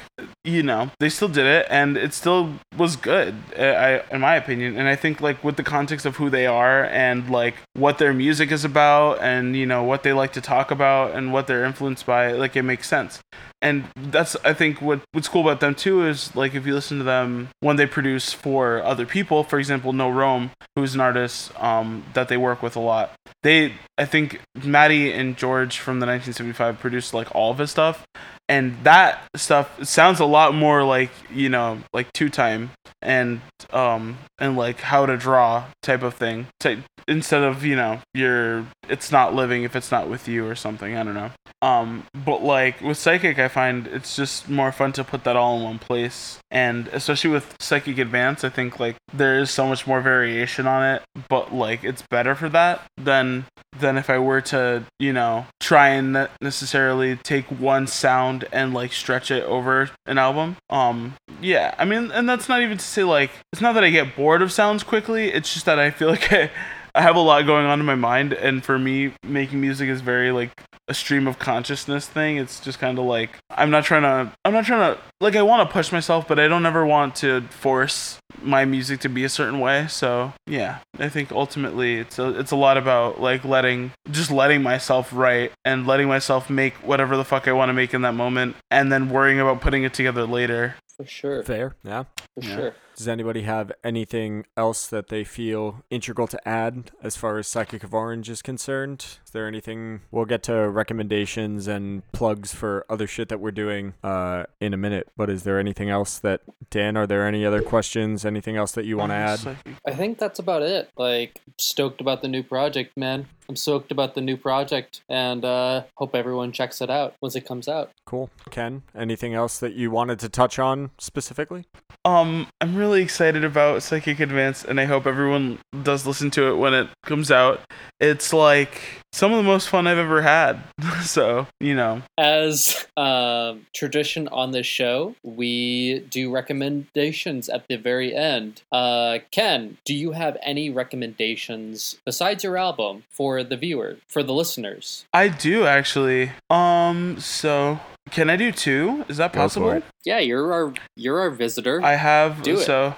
you know they still did it and it still was good eh, I, in my opinion. And I think like with the context of who they are and like what their music is about and you know what they like to talk about and what they're influenced by like it makes sense and that's I think what what's cool about them too is like if you listen to them when they produce for other people, for example, No Rome, who's an artist um, that they work with a lot. They I think Matty and George from the 1975 produced like all of his stuff, and that stuff sounds a lot more like you know like two time and um and like how to draw type of thing type, instead of you know your it's not living if it's not with you or something i don't know. Um but like with psychic i find it's just more fun to put that all in one place. And especially with psychic advance i think like there is so much more variation on it but like it's better for that than than if i were to you know try and ne- necessarily take one sound and like stretch it over an album. Um yeah i mean and that's not even to say like it's not that i get bored of sounds quickly it's just that i feel like I, I have a lot going on in my mind and for me making music is very like a stream of consciousness thing it's just kind of like i'm not trying to i'm not trying to like i want to push myself but i don't ever want to force my music to be a certain way so yeah i think ultimately it's a, it's a lot about like letting just letting myself write and letting myself make whatever the fuck i want to make in that moment and then worrying about putting it together later For sure. Fair, yeah. For Yeah. sure. Does anybody have anything else that they feel integral to add as far as Psychic of Orange is concerned? Is there anything? We'll get to recommendations and plugs for other shit that we're doing uh, in a minute. But is there anything else that Dan? Are there any other questions? Anything else that you want to add? I think that's about it. Like, stoked about the new project, man. I'm stoked about the new project and uh, hope everyone checks it out once it comes out. Cool. Ken, anything else that you wanted to touch on specifically? Um, I'm really excited about Psychic Advance, and I hope everyone does listen to it when it comes out. It's like some of the most fun I've ever had. so, you know, As um, tradition on this show, we do recommendations at the very end. Uh, Ken, do you have any recommendations besides your album for the viewer, for the listeners? I do actually. Um, so can I do two? Is that Go possible? Yeah, you're our you're our visitor. I have Do it. so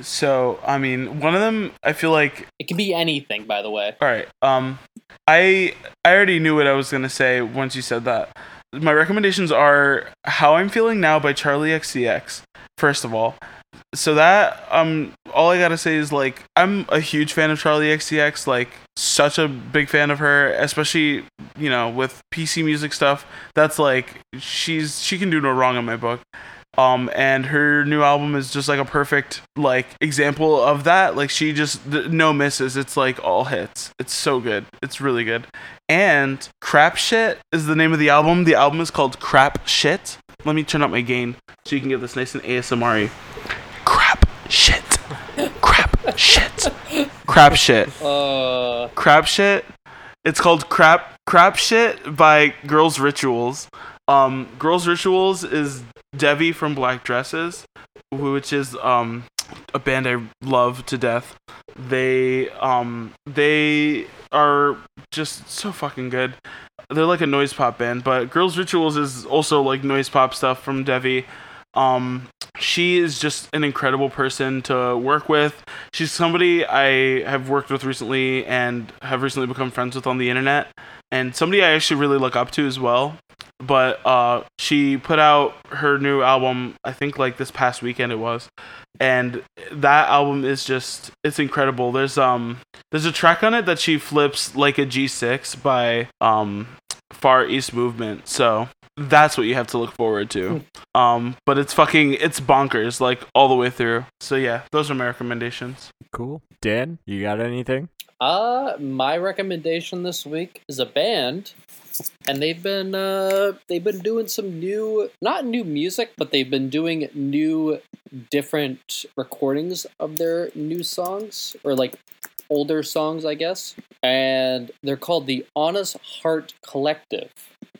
so I mean, one of them I feel like it can be anything, by the way. All right. Um, I I already knew what I was gonna say once you said that. My recommendations are "How I'm Feeling Now" by Charli XCX. First of all, so that um, all I gotta say is like I'm a huge fan of Charli XCX. Like such a big fan of her, especially you know with PC music stuff. That's like she's she can do no wrong in my book. Um, and her new album is just like a perfect like example of that. Like she just th- no misses. It's like all hits. It's so good. It's really good. And Crap Shit is the name of the album. The album is called Crap Shit. Let me turn up my gain so you can get this nice and ASMR. Shit. Crap shit. Crap shit. Uh, Crap shit. It's called Crap Crap Shit by Girls Rituals. Um, Girls Rituals is Devi from Black Dresses, which is um a band I love to death. They um they are just so fucking good. They're like a noise pop band, but Girls Rituals is also like noise pop stuff from Devi. Um, she is just an incredible person to work with. She's somebody I have worked with recently and have recently become friends with on the internet, and somebody I actually really look up to as well. But uh, she put out her new album, I think like this past weekend it was, and that album is just it's incredible. There's um there's a track on it that she flips like a G6 by um Far East Movement. So that's what you have to look forward to. Um, but it's fucking it's bonkers like all the way through. So yeah, those are my recommendations. Cool. Dan, you got anything? Uh, my recommendation this week is a band, and they've been uh they've been doing some new not new music, but they've been doing new different recordings of their new songs or like older songs, I guess. And they're called the Honest Heart Collective.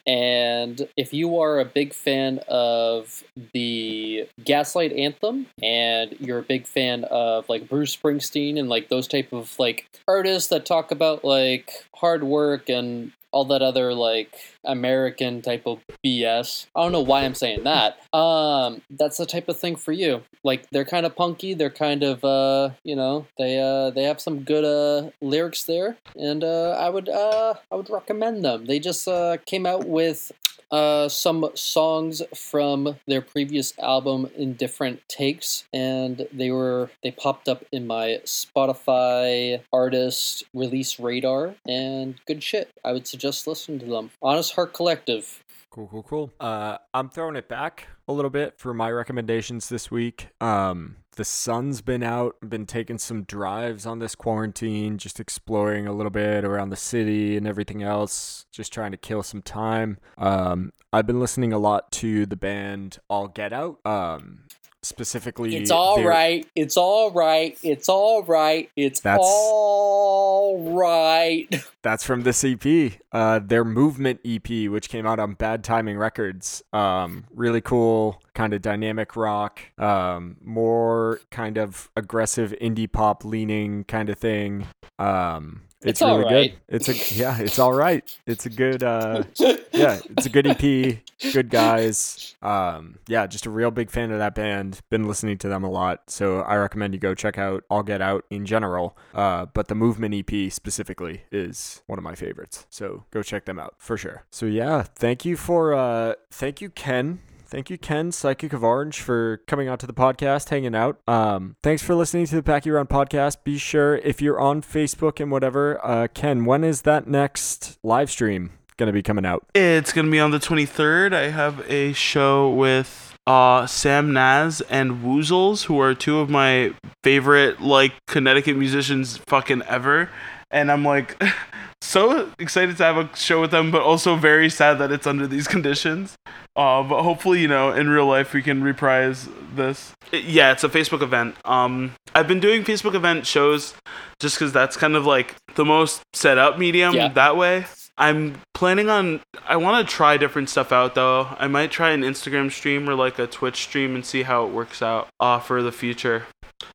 And if you are a big fan of the Gaslight Anthem and you're a big fan of like Bruce Springsteen and like those type of like artists that talk about like hard work and all that other like American type of BS. I don't know why I'm saying that. Um, that's the type of thing for you. Like they're kind of punky. They're kind of uh, you know, they uh, they have some good uh lyrics there, and uh, I would uh, I would recommend them. They just uh came out with uh, some songs from their previous album in different takes, and they were they popped up in my Spotify artist release radar, and good shit. I would suggest listening to them. Honest Heart Collective. Cool, cool, cool. Uh, I'm throwing it back a little bit for my recommendations this week. Um, the sun's been out, been taking some drives on this quarantine, just exploring a little bit around the city and everything else, just trying to kill some time. Um, I've been listening a lot to the band All Get Out. Um, specifically, It's all their- right. It's all right. It's all right. It's That's- all right. That's from this EP, uh, their Movement EP, which came out on Bad Timing Records. Um, really cool, kind of dynamic rock, um, more kind of aggressive indie pop leaning kind of thing. Um, it's, It's really good. It's a yeah, it's all right. It's a good uh, yeah, it's a good EP. Good guys. Um, yeah, just a real big fan of that band. Been listening to them a lot, so I recommend you go check out All Get Out in general. Uh, but the Movement EP specifically is one of my favorites. So go check them out for sure. So yeah, thank you for uh, thank you Ken. Thank you, Ken, Psychic of Orange, for coming out to the podcast, hanging out. Um, thanks for listening to the Packie Run podcast. Be sure if you're on Facebook and whatever, uh, Ken, when is that next live stream gonna be coming out? It's gonna be on the 23rd. I have a show with uh, Sam Naz and Woozles, who are two of my favorite like Connecticut musicians fucking ever. And I'm like so excited to have a show with them, but also very sad that it's under these conditions. Uh, but hopefully, you know, in real life we can reprise this. Yeah, it's a Facebook event. Um, I've been doing Facebook event shows just because that's kind of like the most set up medium Yeah. that way. I'm planning on. I want to try different stuff out though. I might try an Instagram stream or like a Twitch stream and see how it works out uh, for the future.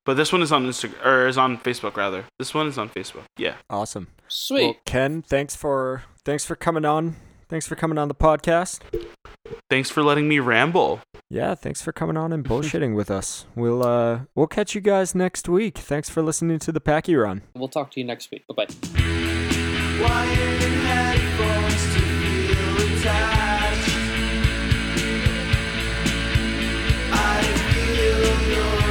But this one is on Instagram or is on Facebook rather. This one is on Facebook. Yeah. Awesome. Sweet. Well, Ken, thanks for thanks for coming on. Thanks for coming on the podcast. Thanks for letting me ramble. Yeah, thanks for coming on and bullshitting with us. We'll uh we'll catch you guys next week. Thanks for listening to the Packie Run. We'll talk to you next week. Bye bye. Wired headphones to feel attached. I feel your